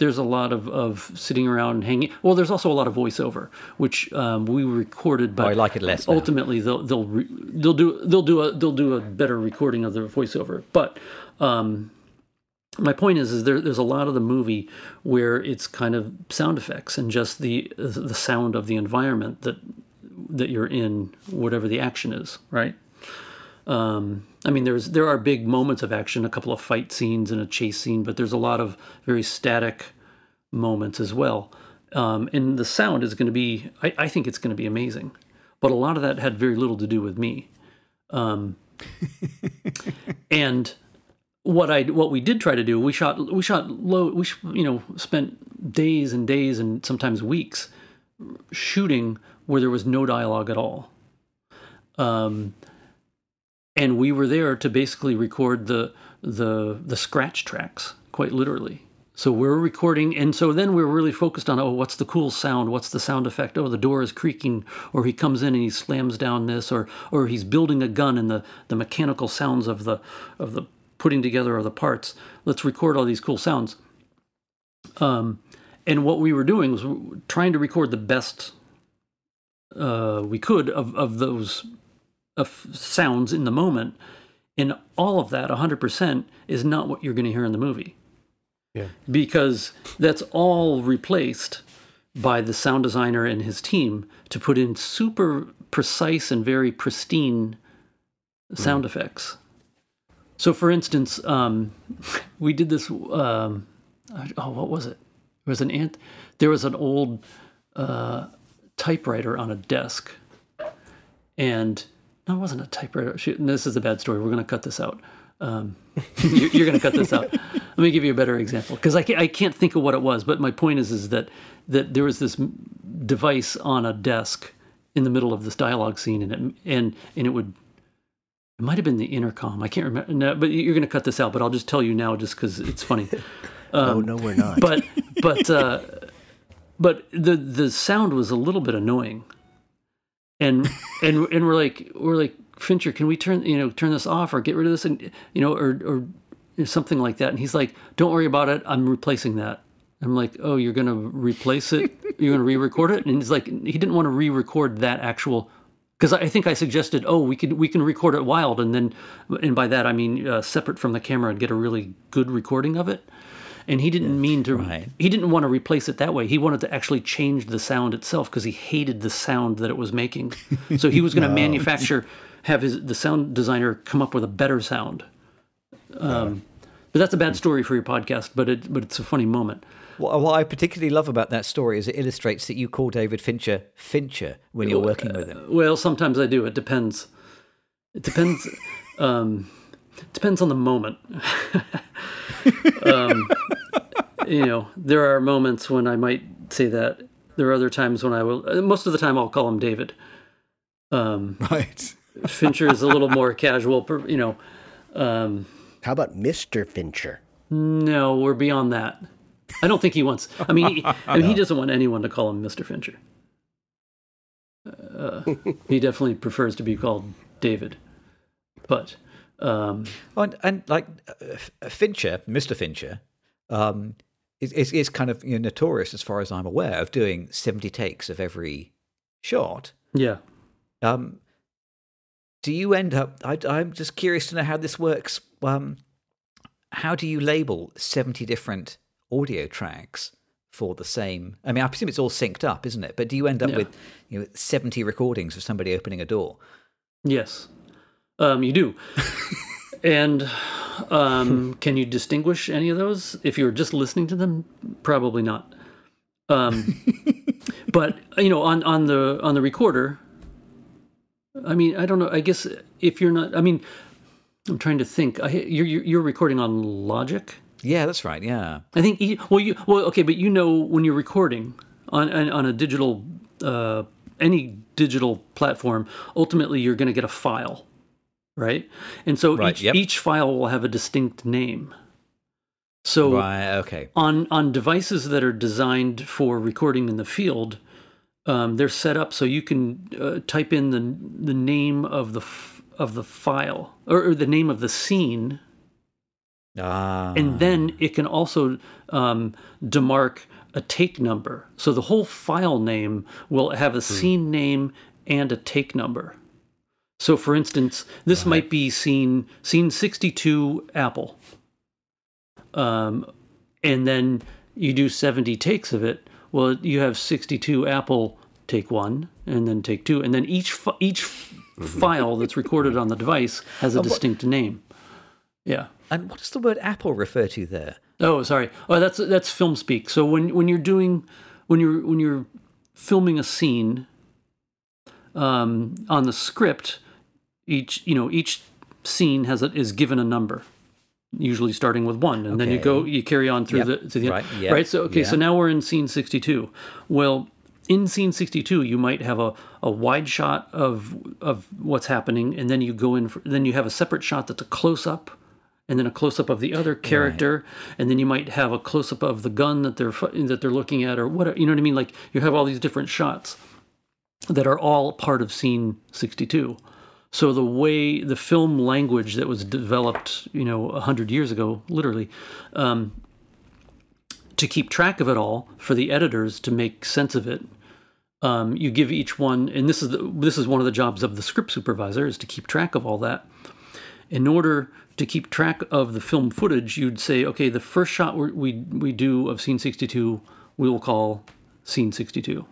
there's a lot of, of sitting around and hanging. Well, there's also a lot of voiceover, which um, we recorded, but Oh, I like it less now. ultimately they'll they'll re, they'll do they'll do a they'll do a better recording of the voiceover. But um, my point is, is there, there's a lot of the movie where it's kind of sound effects and just the the sound of the environment that that you're in, whatever the action is, right? Um, I mean, there's there are big moments of action, a couple of fight scenes and a chase scene, but there's a lot of very static moments as well. Um, and the sound is going to be, I, I think it's going to be amazing. But a lot of that had very little to do with me. Um, and what I what we did try to do, we shot we shot low, we sh- you know spent days and days and sometimes weeks shooting where there was no dialogue at all. Um, and we were there to basically record the the the scratch tracks quite literally. So we're recording and so then we're really focused on oh what's the cool sound? What's the sound effect? Oh the door is creaking or he comes in and he slams down this or or he's building a gun and the the mechanical sounds of the of the putting together of the parts. Let's record all these cool sounds. Um and what we were doing was trying to record the best uh, we could of, of those of sounds in the moment. And all of that, 100%, is not what you're going to hear in the movie. Yeah. Because that's all replaced by the sound designer and his team to put in super precise and very pristine sound effects. So, for instance, um, we did this. Um, oh, what was it? There was an ant. There was an old uh, typewriter on a desk, and no, it wasn't a typewriter. Shoot, this is a bad story. We're going to cut this out. Um, you're you're going to cut this out. Let me give you a better example because I can't, I can't think of what it was. But my point is, is that that there was this device on a desk in the middle of this dialogue scene, and it and and it would. It might have been the intercom. I can't remember. No, but you're going to cut this out. But I'll just tell you now, just because it's funny. oh no, we're not. But but uh, but the the sound was a little bit annoying, and and and we're like we're like Fincher, can we turn you know turn this off or get rid of this and you know or or something like that? And he's like, don't worry about it. I'm replacing that. I'm like, oh, you're gonna replace it? You're gonna re-record it? And he's like, he didn't want to re-record that actual. Because I think I suggested, oh, we could we can record it wild, and then, and by that I mean uh, separate from the camera and get a really good recording of it. And he didn't mean to. right. He didn't want to replace it that way. He wanted to actually change the sound itself because he hated the sound that it was making. So he was going to manufacture, have his the sound designer come up with a better sound. Um, but that's a bad story for your podcast. But it but it's a funny moment. What, what I particularly love about that story is it illustrates that you call David Fincher Fincher when you're working with him. Well, sometimes I do. It depends. It depends. um, depends on the moment. um, you know, there are moments when I might say that. There are other times when I will. uh, Most of the time, I'll call him David. Um, Right. Fincher is a little more casual. You know, um, How about Mr. Fincher? no, we're beyond that. I don't think he wants. I mean, he, I mean, he doesn't want anyone to call him Mister Fincher. Uh, he definitely prefers to be called David. But um, Oh, and, and like uh, Fincher, Mr. Fincher, um, is, is, is kind of you know, notorious, as far as I'm aware, of doing 70 takes of every shot. yeah, Um, do you end up? I, I'm just curious to know how this works. Um, how do you label 70 different audio tracks for the same? I mean, I presume it's all synced up, isn't it? But do you end up Yeah. with you know 70 recordings of somebody opening a door? Yes, um, you do. and um, can you distinguish any of those if you're just listening to them? Probably not. Um, but you know, on on the on the recorder, I mean, I don't know. I guess if you're not, I mean, I'm trying to think. I, you're you're recording on Logic. Yeah, that's right. Yeah. I think well you well okay, but you know when you're recording on on, on a digital uh, any digital platform, ultimately you're going to get a file, right? And so Right, each yep. each file will have a distinct name. So Right. Okay. on on devices that are designed for recording in the field, um, they're set up so you can uh, type in the the name of the f- of the file or, or the name of the scene Ah. and then it can also um, demark a take number. So the whole file name will have a scene name and a take number. So, for instance, this might be scene scene sixty two Apple, um, and then you do seventy takes of it. Well, you have sixty two Apple take one, and then take two, and then each fi- each file that's recorded on the device has a distinct name. Yeah. and what does the word Apple refer to there? Oh, sorry. Oh, that's that's film speak. So when when you're doing when you're when you're filming a scene um, on the script, each you know each scene has a, is given a number, usually starting with one, and then you go you carry on through Yep. the to the Right, yep, right. So okay, so now we're in scene sixty two. Well. In scene 62, you might have a, a wide shot of of what's happening, and then you go in. For, then you have a separate shot that's a close up, and then a close up of the other character, and then you might have a close up of the gun that they're that they're looking at, or what You know what I mean? Like you have all these different shots that are all part of scene 62. So the way the film language that was developed, you know, hundred years ago, literally, um, to keep track of it all for the editors to make sense of it. Um, you give each one, and this is the, this is one of the jobs of the script supervisor is to keep track of all that in order to keep track of the film footage, you'd say, okay, the first shot we we, do of scene 62, we will call scene 62.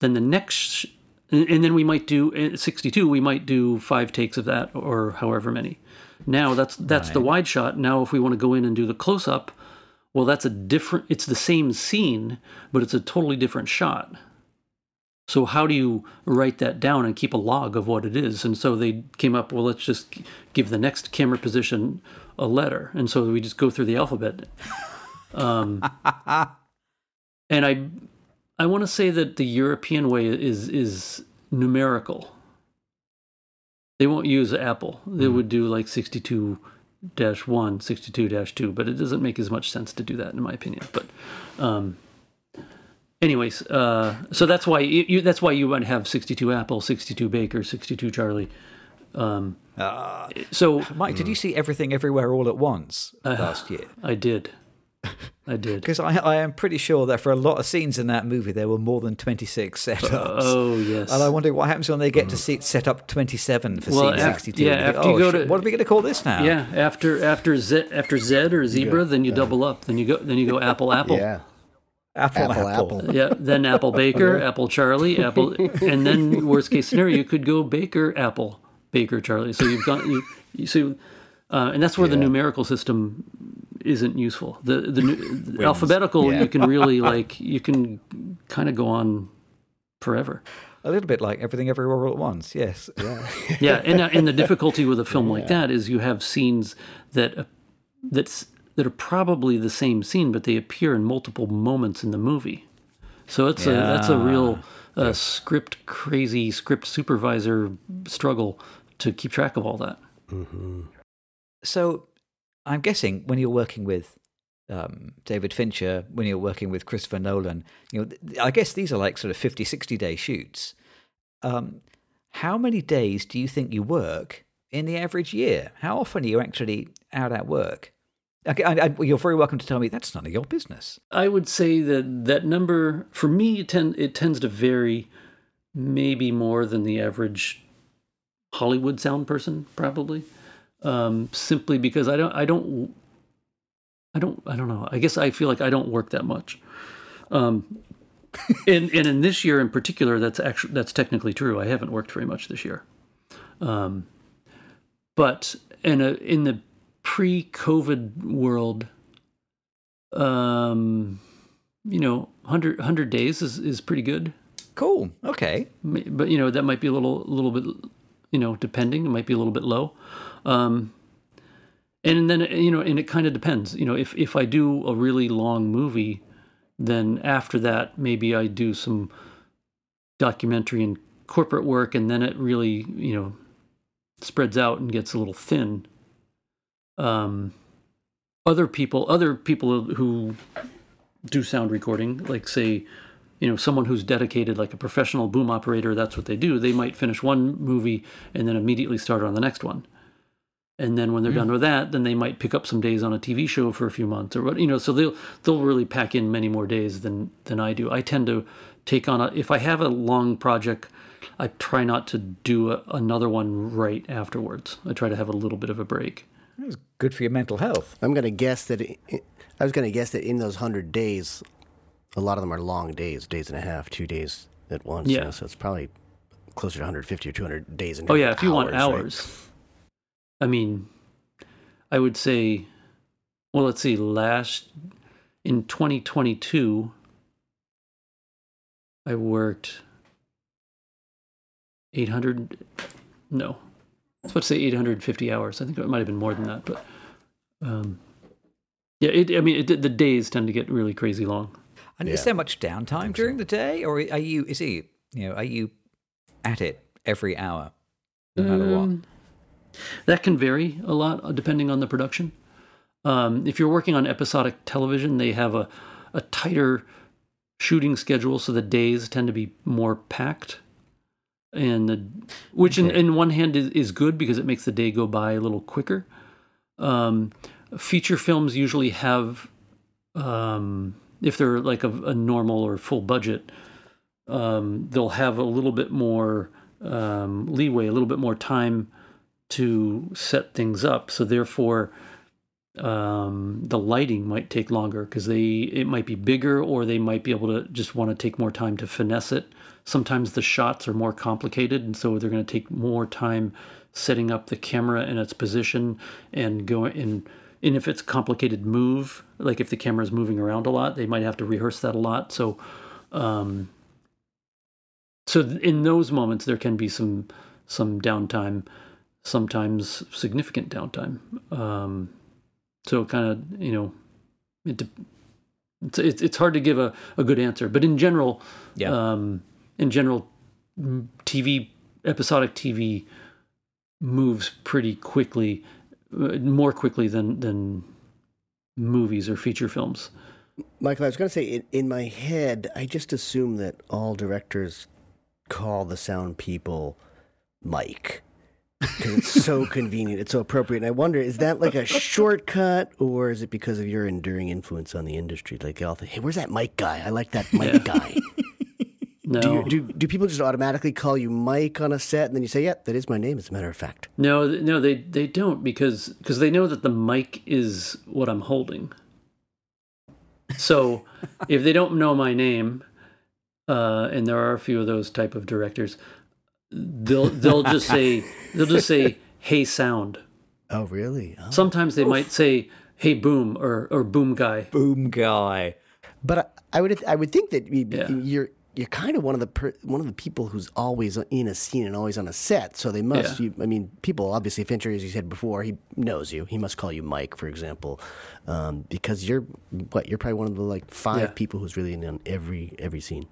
Then the next, and, and then we might do uh, 62, we might do five takes of that or however many. Now that's that's the wide shot. Now if we want to go in and do the close up, well, that's a different. It's the same scene, but it's a totally different shot. So how do you write that down and keep a log of what it is? And so they came up, well, let's just give the next camera position a letter, and so we just go through the alphabet. Um, and I, I want to say that the European way is is numerical. They won't use Apple. They would do like sixty-two dash one, 62 dash two, but it doesn't make as much sense to do that, in my opinion. But um, anyways, uh, so that's why you, you that's why you might have 62 Apple, 62 Baker, 62 Charlie. Um, so Mike, did you see everything everywhere all at once last year? I did, I did. Because I, I am pretty sure that for a lot of scenes in that movie, there were more than 26 setups. Oh yes. And I wonder what happens when they get to see, set up 27 for Well, scene af- 62. yeah, And think, after you "Oh, go shit, to- What are we going to call this now? yeah, after after Z after Zed or Zebra, then you double up. Then you go then you go Apple Apple. Yeah. Apple, Apple, Apple. Apple. Yeah, then Apple Baker, Apple Charlie, Apple, and then worst case scenario, you could go Baker, Apple, Baker, Charlie. So you've got you, you see, uh, and that's where the numerical system isn't useful. The the, nu- the alphabetical Yeah. you can really like you can kind of go on forever. A little bit like everything everywhere all at once. Yes. Yeah, yeah, and uh, and the difficulty with a film like that is you have scenes that uh, that's that are probably the same scene, but they appear in multiple moments in the movie. So it's a that's a real uh, script crazy script supervisor struggle to keep track of all that. So I'm guessing when you're working with um, David Fincher, when you're working with Christopher Nolan, you know, I guess these are like sort of 50, 60 day shoots. Um, how many days do you think you work in the average year? How often are you actually out at work? Okay, I, I, you're very welcome to tell me that's none of your business. I would say that that number for me it, tend, it tends to vary, maybe more than the average Hollywood sound person, probably. Um, simply because I don't I don't I don't I don't know. I guess I feel like I don't work that much. Um, and and in this year in particular, that's actually that's technically true. I haven't worked very much this year. Um, but in a in the pre-COVID world, um, you know, 100, 100 days is, is pretty good. Cool. Okay. But you know, that might be a little little bit, you know, depending. It might be a little bit low. Um, and then you know, and it kind of depends. You know, if if I do a really long movie, then after that maybe I do some documentary and corporate work, and then it really you know spreads out and gets a little thin. Um, other people, other people who do sound recording, like say, you know, someone who's dedicated, like a professional boom operator, that's what they do. They might finish one movie and then immediately start on the next one. And then when they're mm. done with that, then they might pick up some days on a TV show for a few months or what, you know. So they'll they'll really pack in many more days than than I do. I tend to take on a if I have a long project I try not to do a, another one right afterwards. I try to have a little bit of a break. It's good for your mental health. I'm going to guess that it, I was going to guess that in those hundred days, a lot of them are long days, days and a half, two days at once. Yeah. You know, so it's probably closer to 150 or 200 days. In oh yeah, if hours, you want hours. Right? I mean, I would say, well, let's see. Last in 2022, I worked 800 no i was about to say 850 hours i think it might have been more than that but um, yeah it, i mean it, the days tend to get really crazy long and yeah. is there much downtime during so. the day or are you is he you know are you at it every hour no matter um, what that can vary a lot uh, depending on the production um, if you're working on episodic television they have a, a tighter shooting schedule so the days tend to be more packed and the, which in, in one hand is, is good because it makes the day go by a little quicker. Um, feature films usually have, um, if they're like a, a, normal or full budget, um, they'll have a little bit more um, leeway, a little bit more time to set things up. So therefore, um, the lighting might take longer because they it might be bigger, or they might be able to just want to take more time to finesse it sometimes the shots are more complicated and so they're going to take more time setting up the camera in its position and going and and if it's a complicated move like if the camera is moving around a lot they might have to rehearse that a lot. So um so in those moments there can be some some downtime sometimes significant downtime. Um so kind of you know it, it's, it's hard to give a, a good answer. But in general yeah. um in general, TV episodic TV moves pretty quickly, Uh, more quickly than than movies or feature films. Michael, I was going to say in, in my head, I just assume that all directors call the sound people Mike because it's so convenient, it's so appropriate. And I wonder, is that like a shortcut, or is it because of your enduring influence on the industry? Like all think, "Hey, where's that Mike guy? I like that Mike yeah. guy." No. Do, you, do, do people just automatically call you Mike on a set, and then you say, "Yeah, that is my name." As a matter of fact. No, no, they they don't because because they know that the mic is what I'm holding. So, if they don't know my name, uh, and there are a few of those type of directors, they'll they'll just say they'll just say, "Hey, sound." Oh, really? Oh. Sometimes they Oof. might say, "Hey, boom," or or "Boom guy." Boom guy. But I, I would I would think that yeah. you're you're kind of one of the per, one of the people who's always in a scene and always on a set. So they must. Yeah. You, I mean, people obviously. Fincher, as you said before, he knows you. He must call you Mike, for example, um, because you're what you're probably one of the like five yeah. people who's really in every every scene.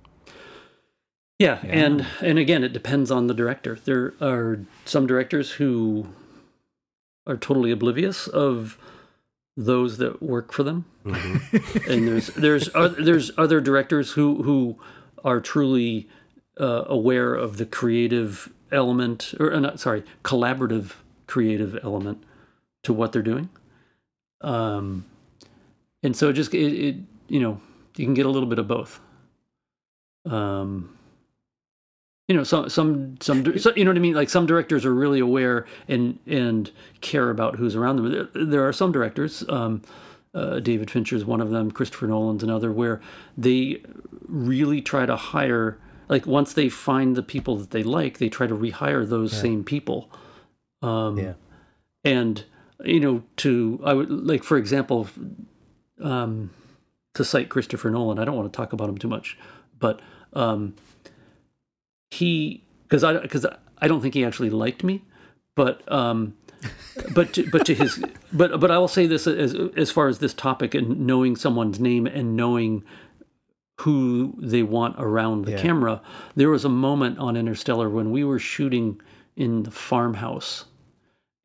Yeah, yeah, and and again, it depends on the director. There are some directors who are totally oblivious of those that work for them, mm-hmm. and there's there's other, there's other directors who who are truly uh, aware of the creative element, or uh, not sorry, collaborative creative element to what they're doing. Um, and so it just it, it you know you can get a little bit of both. Um, you know some some some so, you know what I mean like some directors are really aware and and care about who's around them. There, there are some directors um, Uh, David Fincher's one of them. Christopher Nolan's another. Where they really try to hire, like once they find the people that they like, they try to rehire those same people. Um, Yeah. and you know to i would like for example um to cite christopher nolan i don't want to talk about him too much but um he because i because i don't think he actually liked me but um but to, but to his but but i will say this as as far as this topic and knowing someone's name and knowing who they want around the Yeah. camera there was a moment on interstellar when we were shooting in the farmhouse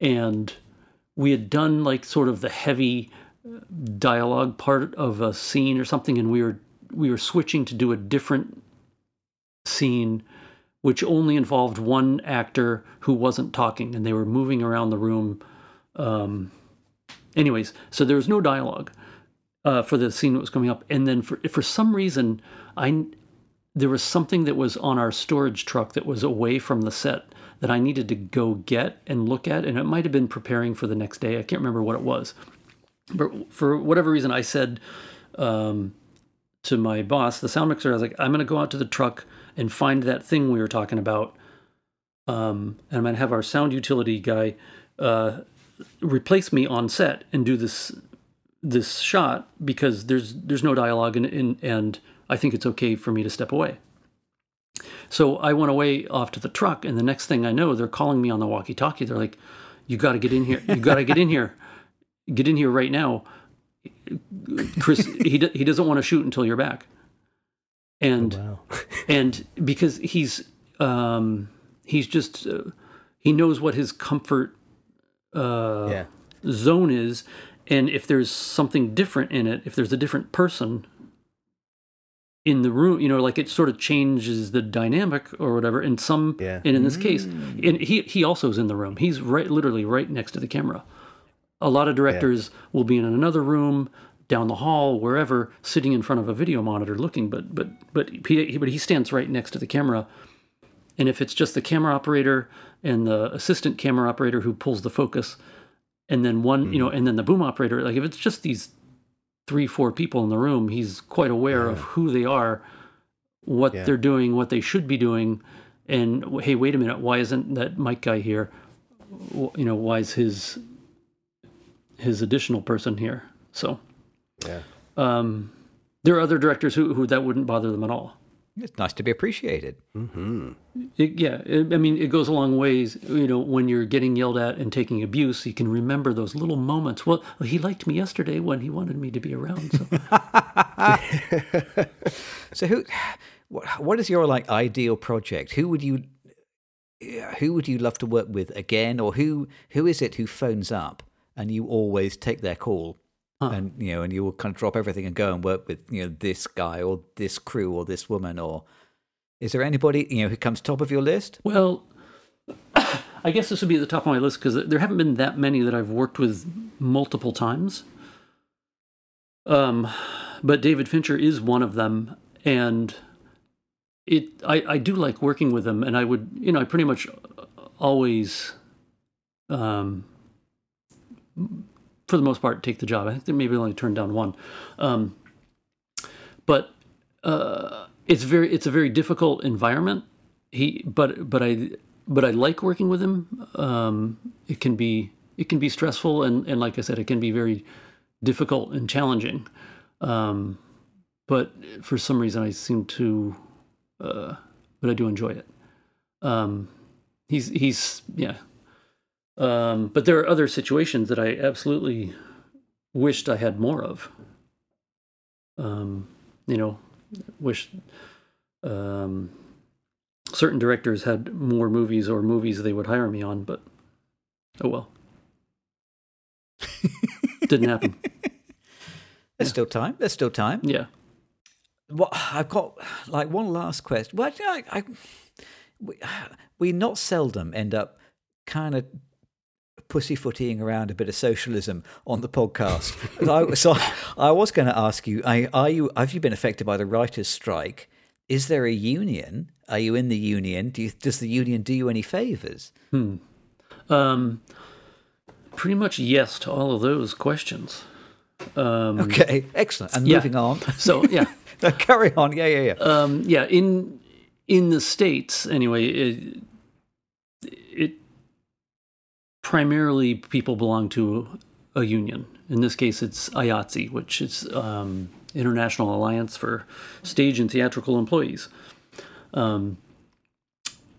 and we had done like sort of the heavy uh, dialogue part of a scene or something and we were we were switching to do a different scene which only involved one actor who wasn't talking and they were moving around the room um anyways so there was no dialogue uh, for the scene that was coming up and then for for some reason i there was something that was on our storage truck that was away from the set that I needed to go get and look at, and it might have been preparing for the next day. I can't remember what it was, but for whatever reason, I said um, to my boss, the sound mixer, I was like, "I'm going to go out to the truck and find that thing we were talking about, um, and I'm going to have our sound utility guy uh, replace me on set and do this this shot because there's there's no dialogue and and, and I think it's okay for me to step away." So I went away off to the truck, and the next thing I know, they're calling me on the walkie-talkie. They're like, "You got to get in here. You got to get in here. Get in here right now." Chris, he he doesn't want to shoot until you're back, and Wow. and because he's um he's just uh, he knows what his comfort uh yeah. zone is and if there's something different in it if there's a different person in the room you know like it sort of changes the dynamic or whatever and some Yeah. and in this case. Mm. And he he also is in the room. He's right literally right next to the camera. A lot of directors will be in another room down the hall wherever sitting in front of a video monitor looking but but but he, but he stands right next to the camera. And if it's just the camera operator and the assistant camera operator who pulls the focus and then one you know and then the boom operator like if it's just these three four people in the room he's quite aware of who they are what Yeah. they're doing what they should be doing. And hey wait a minute why isn't that Mike guy here? You know why is his his additional person here? So Yeah. um there are other directors who, who that wouldn't bother them at all It's nice to be appreciated. Mm-hmm. It, yeah, it, I mean, it goes a long ways. You know, when you're getting yelled at and taking abuse, you can remember those little moments. Well, he liked me yesterday when he wanted me to be around. So, So who, what, what is your like ideal project? Who would you, who would you love to work with again, or who who is it who phones up and you always take their call, Huh. and you know, and you will kind of drop everything and go and work with you know this guy or this crew or this woman, or is there anybody you know who comes top of your list? well, I guess this would be at the top of my list because there haven't been that many that I've worked with multiple times. Um, but David Fincher is one of them, and it I, I do like working with him, and I would you know I pretty much always, um, for the most part, take the job. I think they maybe only turned down one, um, but uh, it's very it's a very difficult environment. He but but I but I like working with him. Um, it can be it can be stressful and and like I said, it can be very difficult and challenging. Um, but for some reason, I seem to, uh, but I do enjoy it. Um, he's he's yeah. Um, but there are other situations that I absolutely wished I had more of. Um, you know, wish um, certain directors had more movies or movies they would hire me on, but oh well. Didn't happen. There's still time. There's still time. Yeah. What I've got like one last question. Well, I, I we, we not seldom end up kind of pussyfooting around a bit of socialism on the podcast. I, so I was going to ask you: Are you have you been affected by the writers' strike? Is there a union? Are you in the union? Do you, does the union do you any favors? Hmm. Um, pretty much yes to all of those questions. okay, excellent. And yeah. moving on. So yeah, No, Carry on. Yeah, yeah, yeah. um, yeah. In in the states, anyway, it primarily people belong to a union. In this case, it's IATSE, which is um, International Alliance for Stage and Theatrical Employees, um,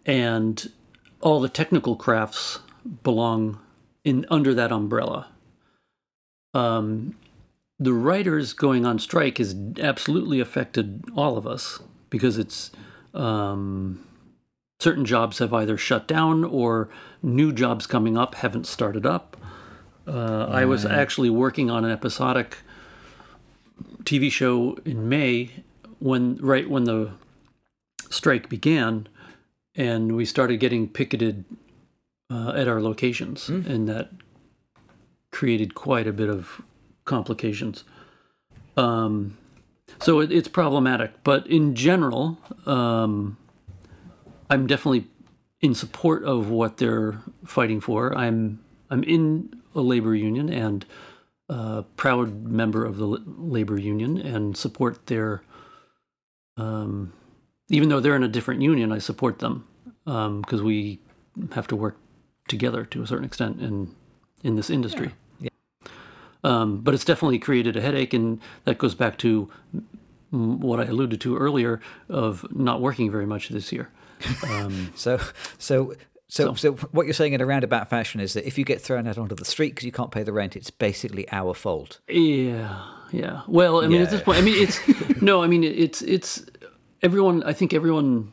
and all the technical crafts belong in under that umbrella. Um, the writers going on strike has absolutely affected all of us because it's um, certain jobs have either shut down or new jobs coming up haven't started up. Uh, I was actually working on an episodic TV show in May when right when the strike began, and we started getting picketed uh, at our locations, and that created quite a bit of complications. Um, so it, it's problematic, but in general, um, I'm definitely in support of what they're fighting for. I'm I'm in a labor union and a proud member of the labor union and support their. Um, even though they're in a different union, I support them because we have to work together to a certain extent in in this industry. Um, but it's definitely created a headache, and that goes back to what I alluded to earlier of not working very much this year. Um, So, so, so, so, what you're saying in a roundabout fashion is that if you get thrown out onto the street because you can't pay the rent, it's basically our fault. Yeah, yeah. Well, I mean, at this point, I mean, it's no, I mean, it's it's everyone. I think everyone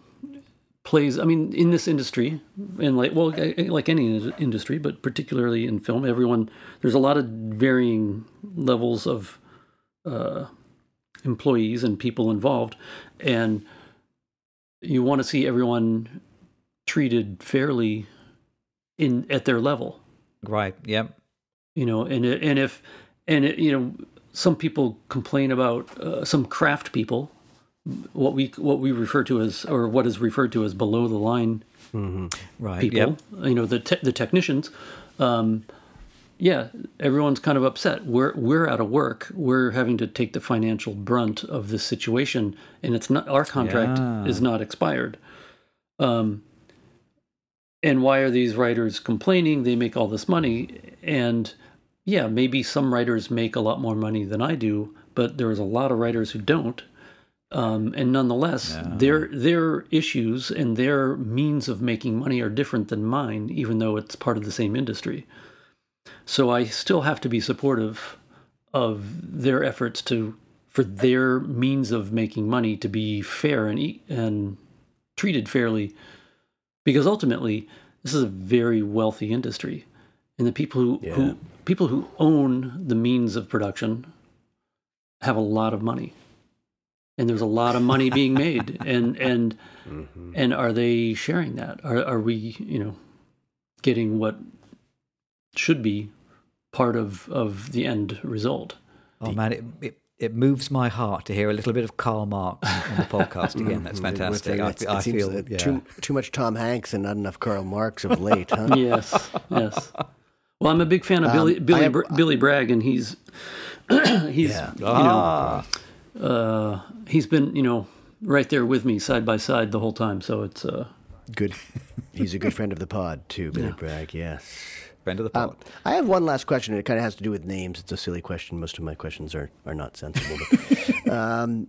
plays. I mean, in this industry, and like well, like any industry, but particularly in film, everyone there's a lot of varying levels of uh, employees and people involved, and you want to see everyone treated fairly in at their level Right. Yep. you know and and if and it, you know some people complain about uh, some craft people what we what we refer to as or what is referred to as below the line Right. people Yep. you know the te- the technicians um yeah everyone's kind of upset. We're we're out of work. We're having to take the financial brunt of this situation and it's not our contract Yeah. is not expired. Um and why are these writers complaining? They make all this money. And yeah maybe some writers make a lot more money than i do but there's a lot of writers who don't. Um, and nonetheless their their issues and their means of making money are different than mine even though it's part of the same industry so i still have to be supportive of their efforts to for their means of making money to be fair and e- and treated fairly. Because ultimately this is a very wealthy industry and the people who, who people who own the means of production have a lot of money. And there's a lot of money being made. And and mm-hmm. and are they sharing that? Are are we you know getting what should be part of of the end result Oh man, it, it it moves my heart to hear a little bit of Karl Marx on the podcast again. That's With- fantastic. uh, I, it I seems, feel uh, yeah. too too much Tom Hanks and not enough Karl Marx of late, huh? yes yes well i'm a big fan of billy Um, I billy have- Br- billy bragg and he's he's Yeah. you know Ah, uh, he's been you know right there with me side by side the whole time so it's uh Good. He's a good friend of the pod too, Billy Bragg. Yes. Friend of the pod. Um, I have one last question. and It kind of has to do with names. It's a silly question. Most of my questions are, are not sensible. But, um,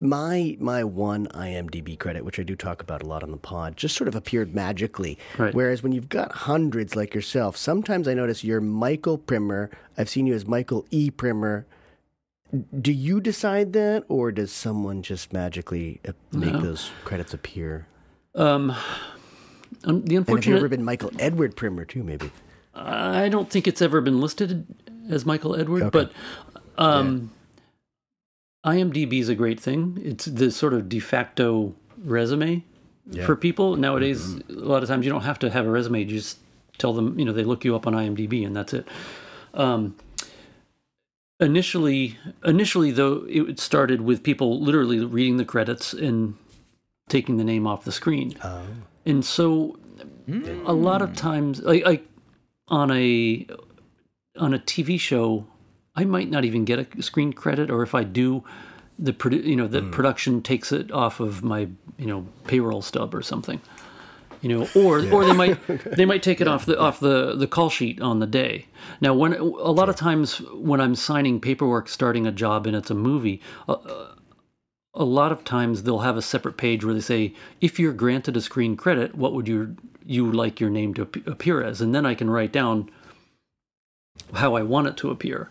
my my one IMDb credit, which I do talk about a lot on the pod, just sort of appeared magically. Right. Whereas when you've got hundreds like yourself, sometimes I notice you're Michael Primmer. I've seen you as Michael E. Primmer. Do you decide that, or does someone just magically uh, make No. those credits appear? um un- the And have you ever been Michael Edward Primmer too? Maybe. I don't think it's ever been listed as Michael Edward, but um, IMDb is a great thing. It's the sort of de facto resume for people nowadays. A lot of times, you don't have to have a resume. You just tell them, you know, they look you up on IMDb, and that's it. Um, initially, initially though, it started with people literally reading the credits and taking the name off the screen. And so, a lot of times, like, like on a on a TV show, I might not even get a screen credit, or if I do, the produ- you know the production takes it off of my you know payroll stub or something. You know, or or they might they might take it off the off the the call sheet on the day. Now, when a lot of times when I'm signing paperwork starting a job and it's a movie, uh, a lot of times they'll have a separate page where they say, if you're granted a screen credit, what would you you like your name to appear as? And then I can write down how I want it to appear.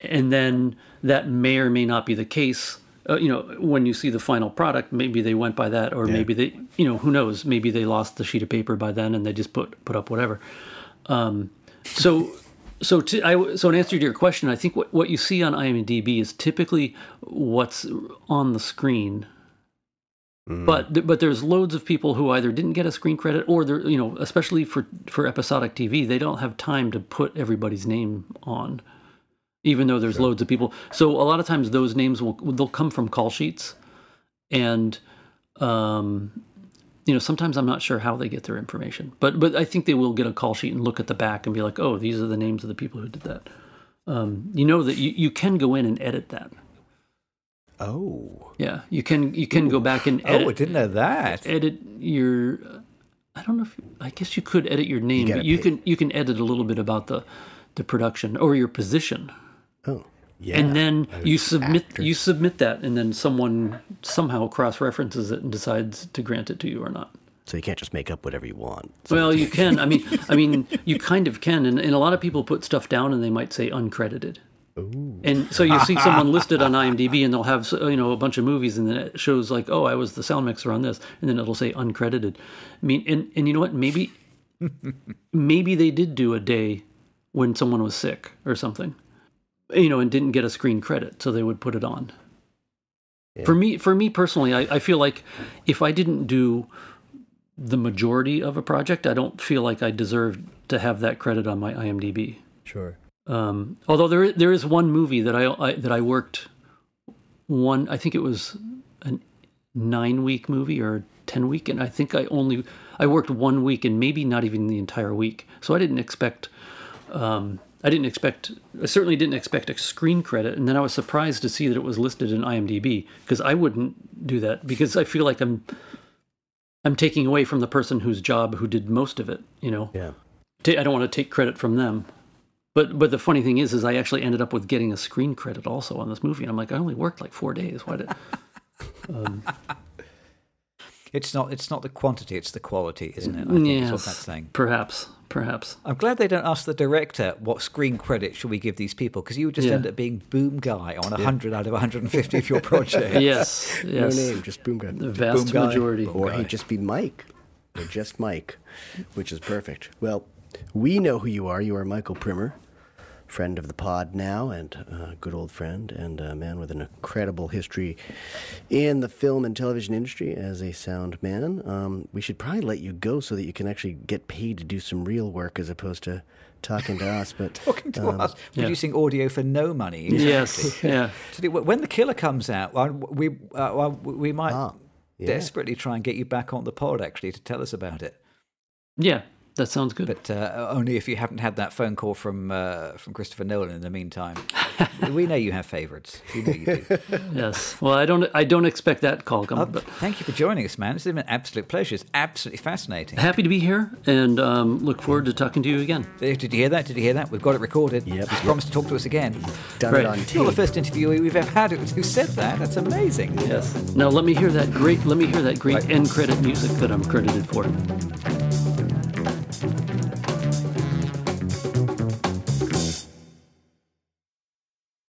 And then that may or may not be the case. Uh, you know, when you see the final product, maybe they went by that, or maybe they, you know, who knows? Maybe they lost the sheet of paper by then, and they just put put up whatever. Um, so, so to, I, so in answer to your question, I think what, what you see on IMDb is typically what's on the screen. But but there's loads of people who either didn't get a screen credit or they're you know especially for for episodic TV they don't have time to put everybody's name on, even though there's loads of people. So a lot of times those names will they'll come from call sheets, and um, you know sometimes I'm not sure how they get their information, but but I think they will get a call sheet and look at the back and be like, oh, these are the names of the people who did that. Um, you know that you, you can go in and edit that. Oh, Yeah, you can you can go back and edit Oh, I didn't know that. edit your. I don't know if I guess you could edit your name, gotta but you can you can edit a little bit about the the production or your position, yeah. and then you submit actors. you submit that, and then someone somehow cross references it and decides to grant it to you or not. so you can't just make up whatever you want. So Well, you can. I mean, I mean, you kind of can, and, and a lot of people put stuff down, and they might say uncredited. Ooh. And so you see someone listed on IMDb, and they'll have you know a bunch of movies, and then it shows like, oh, I was the sound mixer on this, and then it'll say uncredited. I mean, and and you know what? Maybe maybe they did do a day when someone was sick or something, you know, and didn't get a screen credit, so they would put it on. For me, for me personally, I, I feel like if I didn't do the majority of a project, I don't feel like I deserve to have that credit on my IMDb. sure. Um, although there there is one movie that I, I that I worked one I think it was a nine week movie or ten week, and I think I only I worked one week and maybe not even the entire week. So I didn't expect um, I didn't expect I certainly didn't expect a screen credit, and then I was surprised to see that it was listed in IMDb because I wouldn't do that because I feel like I'm I'm taking away from the person whose job who did most of it. You know, Yeah. I don't want to take credit from them. But but the funny thing is, is I actually ended up with getting a screen credit also on this movie, and I'm like, I only worked like four days. Why did? um, It's not. It's not the quantity. It's the quality, isn't it? I think Yes, that's saying. perhaps, perhaps. I'm glad they don't ask the director what screen credit should we give these people because you would just Yeah. end up being boom guy on 100 out of 150 of your projects. Yes, No name, just boom guy. The vast Boom guy. majority. Or he'd just be Mike, or just Mike, which is perfect. Well, we know who you are. You are Michael Primmer, friend of the pod now, and a good old friend, and a man with an incredible history in the film and television industry as a sound man. Um, we should probably let you go so that you can actually get paid to do some real work as opposed to talking to us. But Talking to Um, us, producing audio for no money. Yes, yeah. To When the killer comes out, we uh, we might Ah, yeah. desperately try and get you back on the pod actually to tell us about it. Yeah, that sounds good. But uh, only if you haven't had that phone call from uh, from Christopher Nolan in the meantime. we know you have favourites. We know you do. yes. Well, I don't. I don't expect that call. Come, Uh, but thank you for joining us, man. It's been an absolute pleasure. It's absolutely fascinating. happy to be here, and um, look forward to talking to you again. Did you hear that? Did you hear that? We've got it recorded. Yep. He's promised to talk to us again. Done Right. it on You're the first interviewee we've ever had who said that. That's amazing. Yes. Now let me hear that great. Let me hear that great end credit music that I'm credited for.